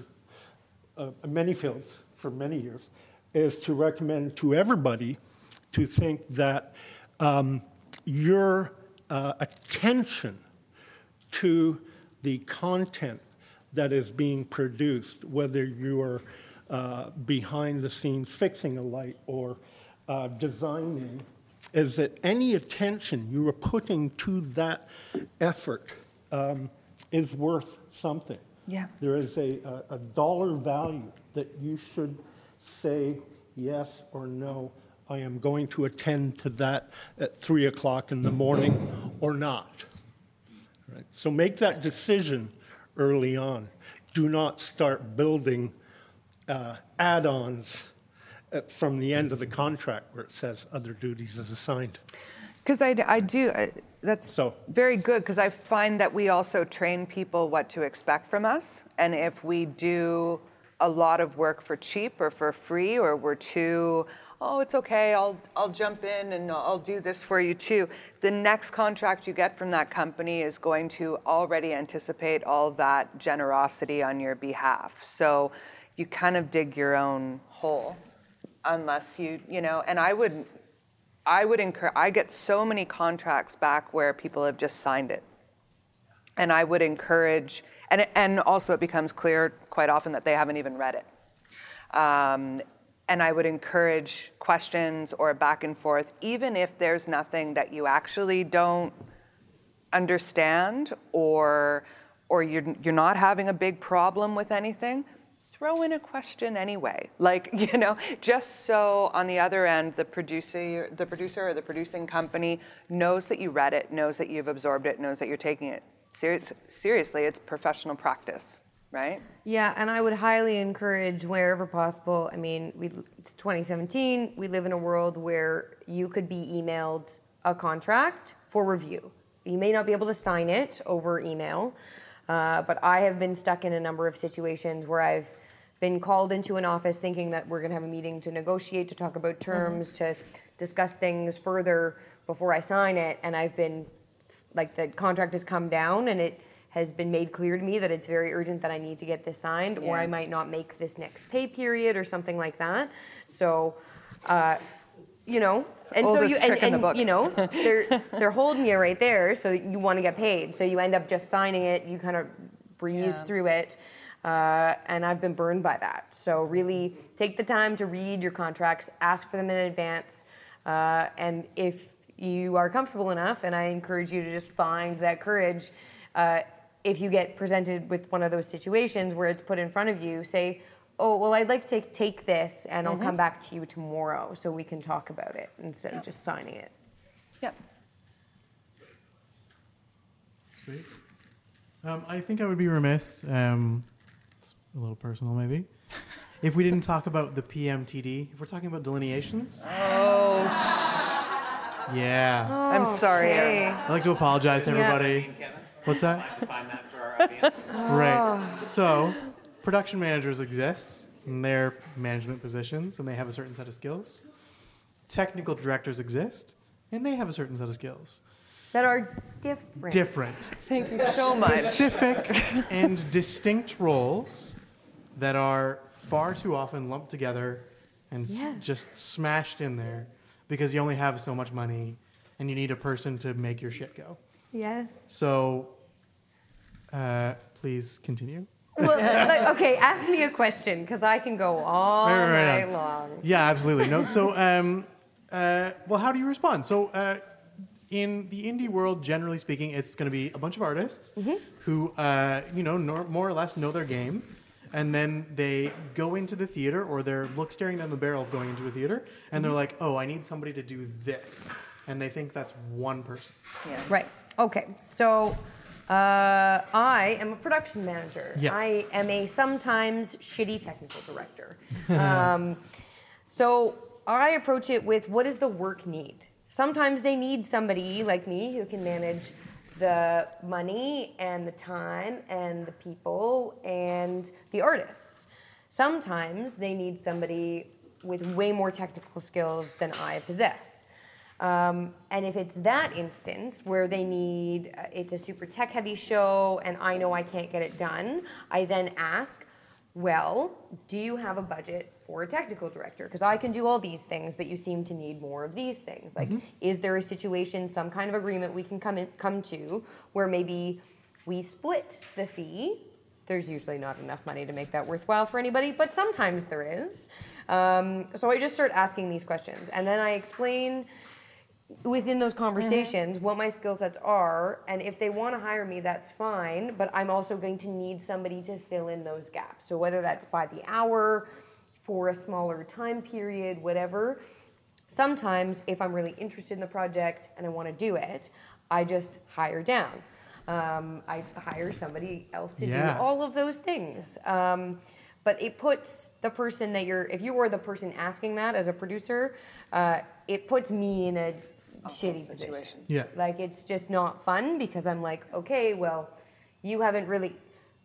uh, many fields for many years, is to recommend to everybody to think that um, your uh, attention to the content that is being produced, whether you are uh, behind the scenes fixing a light or uh, designing, is that any attention you are putting to that effort um, is worth something.
Yeah.
There is a, a, a dollar value that you should say yes or no. I am going to attend to that at three o'clock in the morning or not. Right? So make that decision early on. Do not start building uh, add ons from the end of the contract where it says other duties as assigned.
Because I, I do, I, that's very good because I find that we also train people what to expect from us. And if we do a lot of work for cheap or for free, or we're too, oh, it's okay, I'll, I'll jump in and I'll do this for you too, the next contract you get from that company is going to already anticipate all that generosity on your behalf. So you kind of dig your own hole unless you, you know, and I would I would encourage, I get so many contracts back where people have just signed it. And I would encourage, and, and also it becomes clear quite often that they haven't even read it. Um, and I would encourage questions or back and forth, even if there's nothing that you actually don't understand or, or you're, you're not having a big problem with anything, throw in a question anyway. Like, you know, just so on the other end, the producer, the producer or the producing company knows that you read it, knows that you've absorbed it, knows that you're taking it serious, seriously. It's professional practice, right?
Yeah, and I would highly encourage wherever possible. I mean, we, it's 2017. We live in a world where you could be emailed a contract for review. You may not be able to sign it over email, uh, but I have been stuck in a number of situations where I've been called into an office thinking that we're going to have a meeting to negotiate, to talk about terms, to discuss things further before I sign it, and I've been like the contract has come down and it has been made clear to me that it's very urgent that I need to get this signed, or I might not make this next pay period or something like that. So, uh, you know, and so you and,
trick in the
and, you know they're they're holding you right there, so you want to get paid. So you end up just signing it. You kind of breeze
Yeah.
through it, uh, and I've been burned by that. So really take the time to read your contracts, ask for them in advance, uh, and if you are comfortable enough, and I encourage you to just find that courage. Uh, if you get presented with one of those situations where it's put in front of you, say, "Oh, well, I'd like to take this, and I'll come back to you tomorrow so we can talk about it instead of just signing it."
Yep.
Sweet. Um, I think I would be remiss, um, it's a little personal maybe, if we didn't talk about the PMTD. If we're talking about delineations.
Oh,
Yeah.
I'm sorry.
Okay.
I'd like to apologize to
Yeah.
Everybody. What's that?
Find that for our audience.
Right. So, production managers exist in their management positions, and they have a certain set of skills. Technical directors exist, and they have a certain set of skills.
That are different.
Different.
Thank you so much.
Specific and distinct roles that are far too often lumped together and s-
Yeah.
just smashed in there because you only have so much money and you need a person to make your shit go.
Yes.
So, uh, please continue.
Well, like, okay, ask me a question because I can go all
Right, right, right
night
on.
long.
Yeah, absolutely. No, so, um, uh, well, how do you respond? So, uh, in the indie world, generally speaking, it's going to be a bunch of artists who, uh, you know, nor, more or less know their game, and then they go into the theater, or they're look staring down the barrel of going into a theater, and they're like, "Oh, I need somebody to do this," and they think that's one person.
Yeah.
Right. Okay. So uh, I am a production manager.
Yes.
I am a sometimes shitty technical director. um, so I approach it with what does the work need? Sometimes they need somebody like me who can manage the money and the time and the people and the artists. Sometimes they need somebody with way more technical skills than I possess. Um, and if it's that instance where they need, uh, it's a super tech heavy show and I know I can't get it done, I then ask, well, do you have a budget for a technical director? Because I can do all these things, but you seem to need more of these things. Like, is there a situation, some kind of agreement we can come in, come to where maybe we split the fee? There's usually not enough money to make that worthwhile for anybody, but sometimes there is. Um, so I just start asking these questions, and then I explain within those conversations what my skill sets are and if they want to hire me that's fine but i'm also going to need somebody to fill in those gaps. So whether that's by the hour for a smaller time period whatever sometimes if i'm really interested in the project and i want to do it i just hire down. Um, i hire somebody else to
Yeah.
do all of those things. Um, but it puts the person that you're if you were the person asking that as a producer uh, it puts me in a shitty
situation.
situation
Yeah.
like it's just not fun because i'm like okay well you haven't really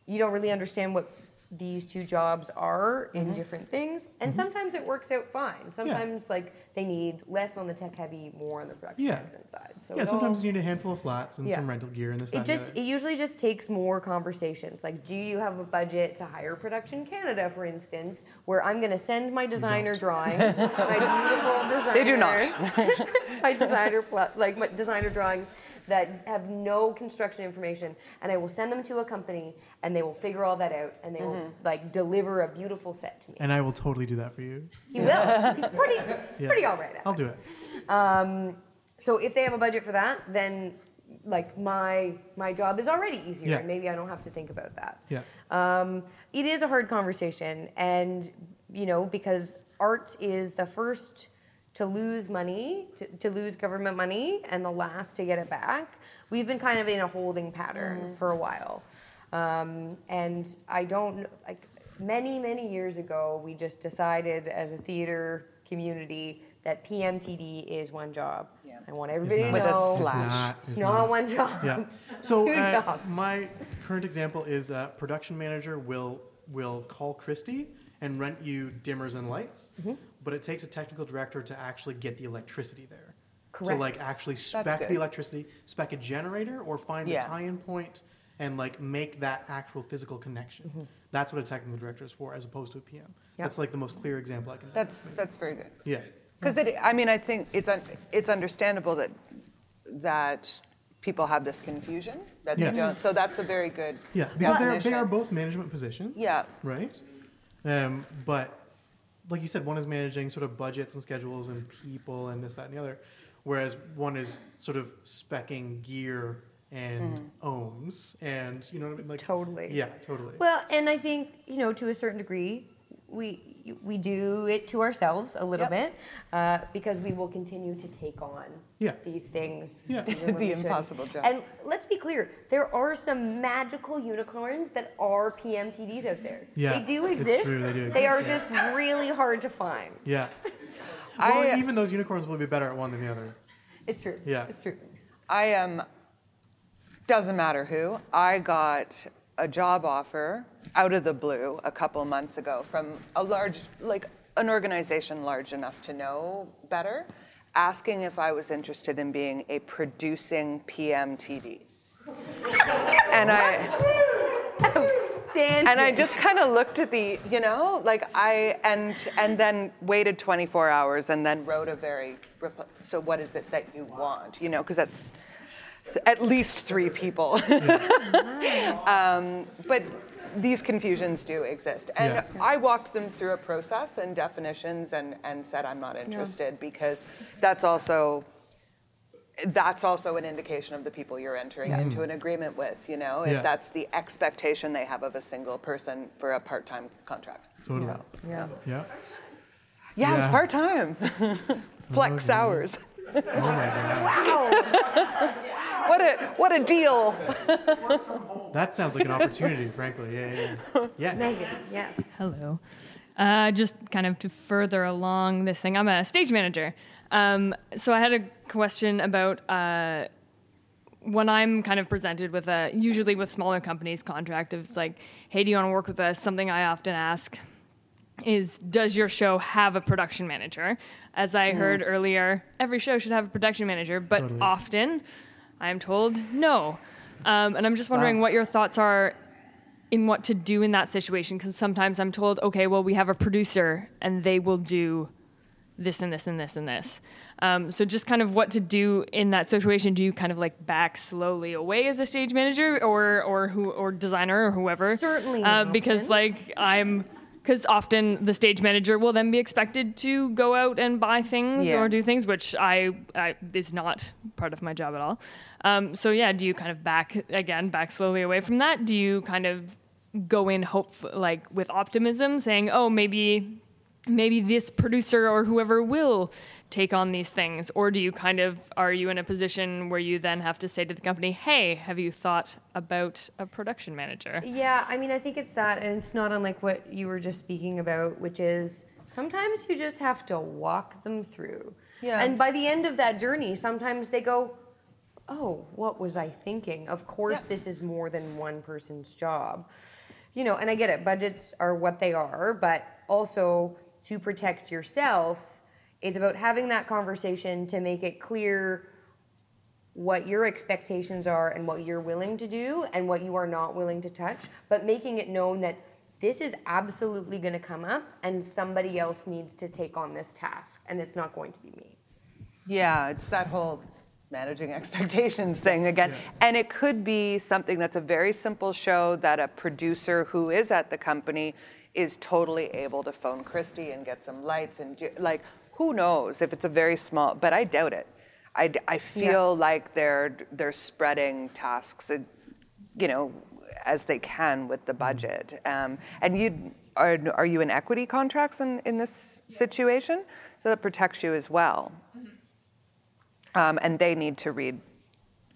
you don't really understand what these two jobs are in mm-hmm. different things and mm-hmm. sometimes it works out fine sometimes like they need less on the tech heavy more on the production
Yeah.
management side so
yeah, sometimes
all-
you need a handful of flats and
Yeah.
some rental gear and this, that,
it just it usually just takes more conversations. Like, do you have a budget to hire Production Canada, for instance, where I'm going to send my designer drawings, my beautiful designer.
They do not.
my designer pl- like my designer drawings that have no construction information, and I will send them to a company, and they will figure all that out, and they will
Mm-hmm.
like deliver a beautiful set to me.
and I will totally do that for you.
He will. He's pretty. He's
Yeah.
pretty all right. At
I'll
it.
do it.
Um, so if they have a budget for that, then like my my job is already easier,
Yeah.
and maybe I don't have to think about that.
Yeah.
Um, it is a hard conversation, and you know because art is the first to lose money, to, to lose government money, and the last to get it back. We've been kind of in a holding pattern for a while, um, and I don't like many many years ago we just decided as a theater community that PMTD is one job.
Yeah.
I want everybody to
With a
know
slash.
It's not.
it's
it's
not, one job.
Yeah. So
Two
uh,
jobs.
my current example is uh, production manager will will call Christie and rent you dimmers and lights,
Mm-hmm.
But it takes a technical director to actually get the electricity there. To like actually spec the electricity, spec a generator, or find
Yeah.
a tie-in point and like make that actual physical connection.
Mm-hmm.
That's what a technical director is for, as opposed to a PM.
Yep.
That's like the most clear example I can.
That's that's very good.
yeah.
Because it, I mean, I think it's un, it's understandable that that people have this confusion that
Yeah.
they don't. So that's a very good
Yeah, because they are both management positions.
Yeah.
Right? Um, but like you said, one is managing sort of budgets and schedules and people and this, that, and the other, whereas one is sort of specking gear and mm-hmm. ohms and you know what I mean? Like
Totally.
Yeah, totally.
Well, and I think you know to a certain degree, we we do it to ourselves a little
Yep.
bit uh, because we will continue to take on
Yeah.
these things.
Yeah.
The impossible job.
And let's be clear, there are some magical unicorns that are PMTDs out there.
Yeah,
they do
it's
exist.
true, they do
They are
exist,
just really hard to find.
yeah.
I-
Well, even those unicorns will be better at one than the other.
It's true.
Yeah.
It's true.
I am. doesn't matter who. I got a job offer out of the blue a couple months ago from a large, like an organization large enough to know better, asking if I was interested in being a producing PMTD. and I.
Outstanding.
And I just kind of looked at the, you know, like I and and then waited 24 hours and then wrote a very. So what is it that you want? You know, because that's at least three people. um, but these confusions do exist, and
Yeah.
I walked them through a process and definitions and and said I'm not interested because that's also that's also an indication of the people you're entering into an agreement with, you know, if
Yeah.
that's the expectation they have of a single person for a part time contract.
Totally.
So,
Yeah.
Yeah.
yeah, it's
Yeah.
part time. Flex hours.
Oh my god.
What a what a deal.
That sounds like an opportunity, frankly. Yeah, yeah. yeah. Yes.
Megan, yes.
Hello. Uh, just kind of to further along this thing, I'm a stage manager. Um, so I had a question about uh, when I'm kind of presented with a, usually with smaller companies, contract of it's like, hey, do you want to work with us? Something I often ask is, does your show have a production manager? As I heard earlier, every show should have a production manager, but
Totally.
often I am told no. Um, and I'm just wondering
Wow.
what your thoughts are in what to do in that situation because sometimes I'm told, okay, well, we have a producer and they will do this and this and this and this. Um, so just kind of what to do in that situation. Do you kind of like back slowly away as a stage manager or or who or designer or whoever?
Certainly
uh, because like I'm. Because often the stage manager will then be expected to go out and buy things
Yeah.
or do things, which I, I is not part of my job at all. Um, so yeah, do you kind of back again, back slowly away from that? Do you kind of go in hope like with optimism, saying, oh, maybe maybe this producer or whoever will take on these things or do you kind of are you in a position where you then have to say to the company hey have you thought about a production manager
Yeah, I mean, I think it's that, and it's not unlike what you were just speaking about, which is sometimes you just have to walk them through.
Yeah.
And by the end of that journey, sometimes they go, oh, what was I thinking? Of course,
Yeah.
this is more than one person's job. You know, and I get it, budgets are what they are, but also to protect yourself, it's about having that conversation to make it clear what your expectations are and what you're willing to do and what you are not willing to touch, but making it known that this is absolutely going to come up and somebody else needs to take on this task and it's not going to be me.
Yeah, it's that whole managing expectations thing again. And it could be something that's a very simple show that a producer who is at the company is totally able to phone Christie and get some lights and do, like who knows if it's a very small, but I doubt it. I, I feel like they're they're spreading tasks, uh, you know, as they can with the budget. Um, and you are are you in equity contracts in, in this situation? So that protects you as well um, and they need to read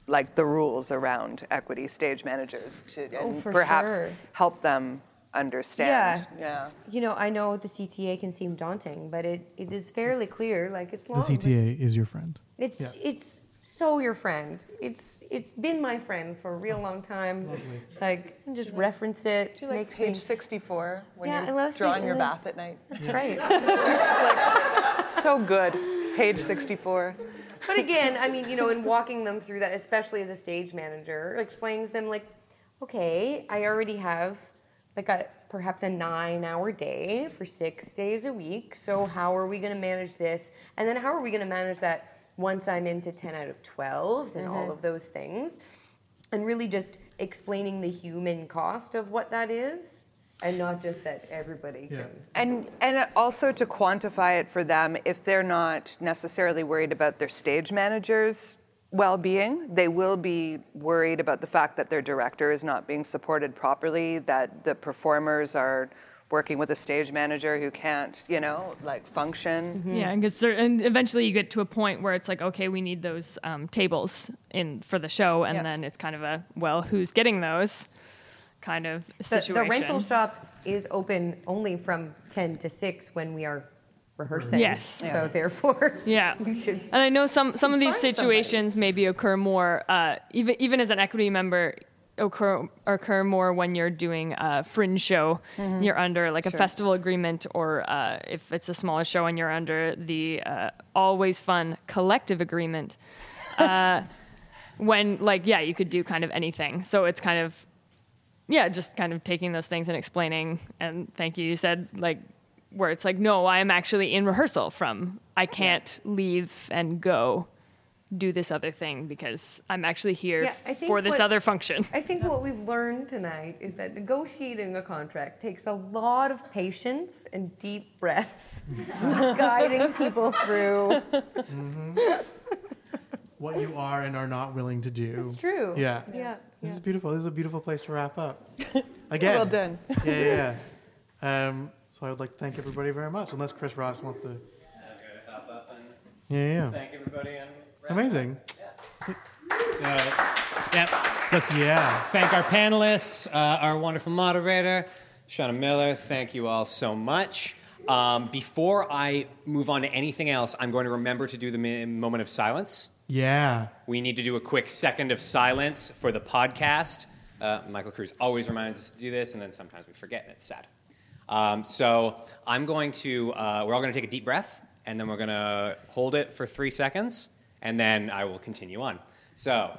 like the rules around equity stage managers to and
Oh,
perhaps
sure.
help them understand.
Yeah.
Yeah.
You know, I know the CTA can seem daunting, but it, it is fairly clear. Like it's long.
The CTA is your friend.
It's
Yeah.
it's so your friend. It's it's been my friend for a real long time.
Lovely.
Like you can just reference it.
Do you like
makes
page
me-
64 when
Yeah, I
you're
love
drawing your
the-
bath at night?
That's right.
so good. Page 64.
But again, I mean, you know, in walking them through that, especially as a stage manager, explains them like, okay, I already have like a perhaps a nine hour day for six days a week. So how are we going to manage this? And then how are we going to manage that once I'm into 10 out of 12s and all
Mhm.
of those things? And really just explaining the human cost of what that is and not just that everybody can.
And and also to quantify it for them, if they're not necessarily worried about their stage manager's well-being, they will be worried about the fact that their director is not being supported properly, that the performers are working with a stage manager who can't, you know, like function.
Yeah, because and eventually you get to a point where it's like, okay, we need those um, tables in for the show, and
Yep.
then it's kind of a well, who's getting those kind of
The,
situation.
the rental shop is open only from 10 to 6 when we are rehearsing.
Yes.
So therefore,
Yeah,
we should.
and I know some some of these
find somebody.
situations maybe occur more, uh, even even as an equity member, occur occur more when you're doing a fringe show.
Mhm.
You're under like a festival agreement, or uh, if it's a smaller show and you're under the uh, always fun collective agreement. Uh, when like yeah, you could do kind of anything. So it's kind of yeah, just kind of taking those things and explaining. And thank you. You said like where it's like, no, I am actually in rehearsal from. I can't leave and go do this other thing because I'm actually here
Yeah, I
for this
what-
other function.
I think what we've learned tonight is that negotiating a contract takes a lot of patience and deep breaths, guiding people through.
What you are and are not willing to do.
It's true.
Yeah.
Yeah,
This is beautiful. This is a beautiful place to wrap up. Again.
Well done.
Yeah, yeah, yeah. Um, so I would like to thank everybody very much, unless Chris Ross wants to. Yeah, yeah. yeah.
Thank everybody and
Amazing.
So, yep. Let's
Yeah.
thank our panelists, uh, our wonderful moderator, Shauna Miller. Thank you all so much. Um, before I move on to anything else, I'm going to remember to do the moment of silence.
Yeah.
We need to do a quick second of silence for the podcast. Uh, Michael Cruz always reminds us to do this, and then sometimes we forget, and it's sad. Um, so I'm going to, uh, we're all going to take a deep breath, and then we're going to hold it for three seconds, and then I will continue on. So.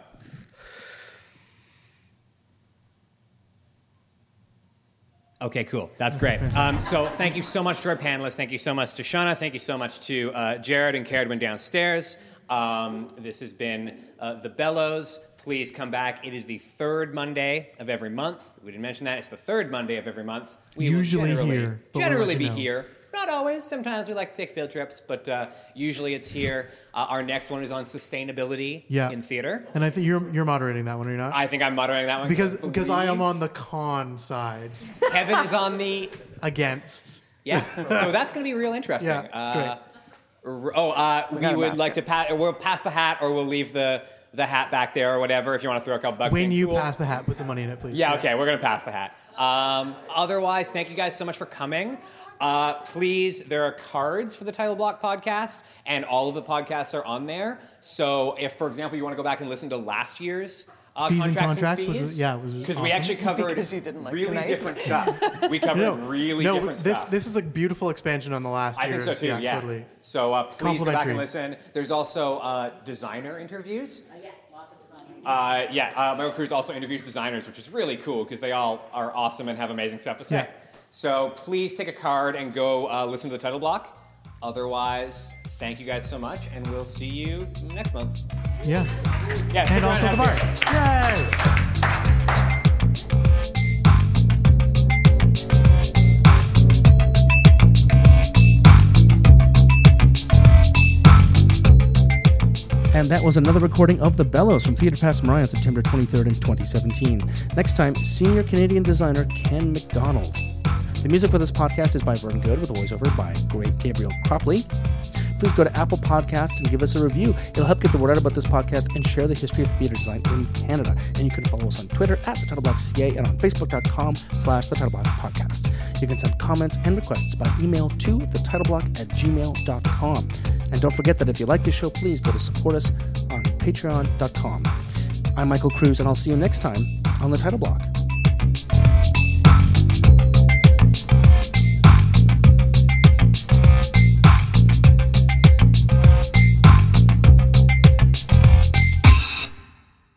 Okay, cool. That's great. Um, so, thank you so much to our panelists. Thank you so much to Shauna. Thank you so much to uh, Jared and Caradwin downstairs. Um, this has been uh, The Bellows. Please come back. It is the third Monday of every month. We didn't mention that. It's the third Monday of every month. We
Usually
generally,
here, but we'll
generally be
know.
here. Not always. Sometimes we like to take field trips, but uh, usually it's here. Uh, our next one is on sustainability
Yeah.
in theater.
And I think you're you're moderating that one, are you not?
I think I'm moderating that one
because because I am on the con side.
Kevin is on the
Against.
Yeah, so that's going to be real interesting.
Yeah, it's great.
Uh, r- oh, uh, we
got
would
basket.
like to pass. We'll pass the hat, or we'll leave the the hat back there, or whatever. If you want to throw a couple bucks.
When
in,
you
cool.
pass the hat, put some money in it, please.
Yeah, okay, we're gonna pass the hat. Um, otherwise, thank you guys so much for coming. Uh, please, there are cards for the Title Block podcast, and all of the podcasts are on there. So, if, for example, you want to go back and listen to last year's uh,
Fees and
contracts,
contracts
and
was-
fees,
yeah, it was
because we actually covered
Because you didn't like
really
tonight's.
different stuff. We covered
no,
really
no,
different
this,
stuff.
This is a beautiful expansion on the last
I think so too. Yeah,
totally.
So uh, please go back and listen. There's also uh, designer interviews. Uh, yeah, uh, Michael Cruz also interviews designers, which is really cool because they all are awesome and have amazing stuff to say.
Yeah.
So please take a card and go uh, listen to the title block. Otherwise, thank you guys so much, and we'll see you next month.
Yeah.
Yeah,
and also the bar. Yay!
And that was another recording of The Bellows from Theatre Passe Muraille on September 23rd in 2017. Next time, senior Canadian designer Ken McDonald. The music for this podcast is by Vern Good with a voiceover by great Gabriel Cropley. Please go to Apple Podcasts and give us a review. It'll help get the word out about this podcast and share the history of theatre design in Canada. And you can follow us on Twitter at the Title Block CA and on Facebook.com slash the Title Block Podcast. You can send comments and requests by email to thetitleBlock at gmail.com. And don't forget that if you like the show, please go to support us on patreon.com. I'm Michael Cruz, and I'll see you next time on the Title Block.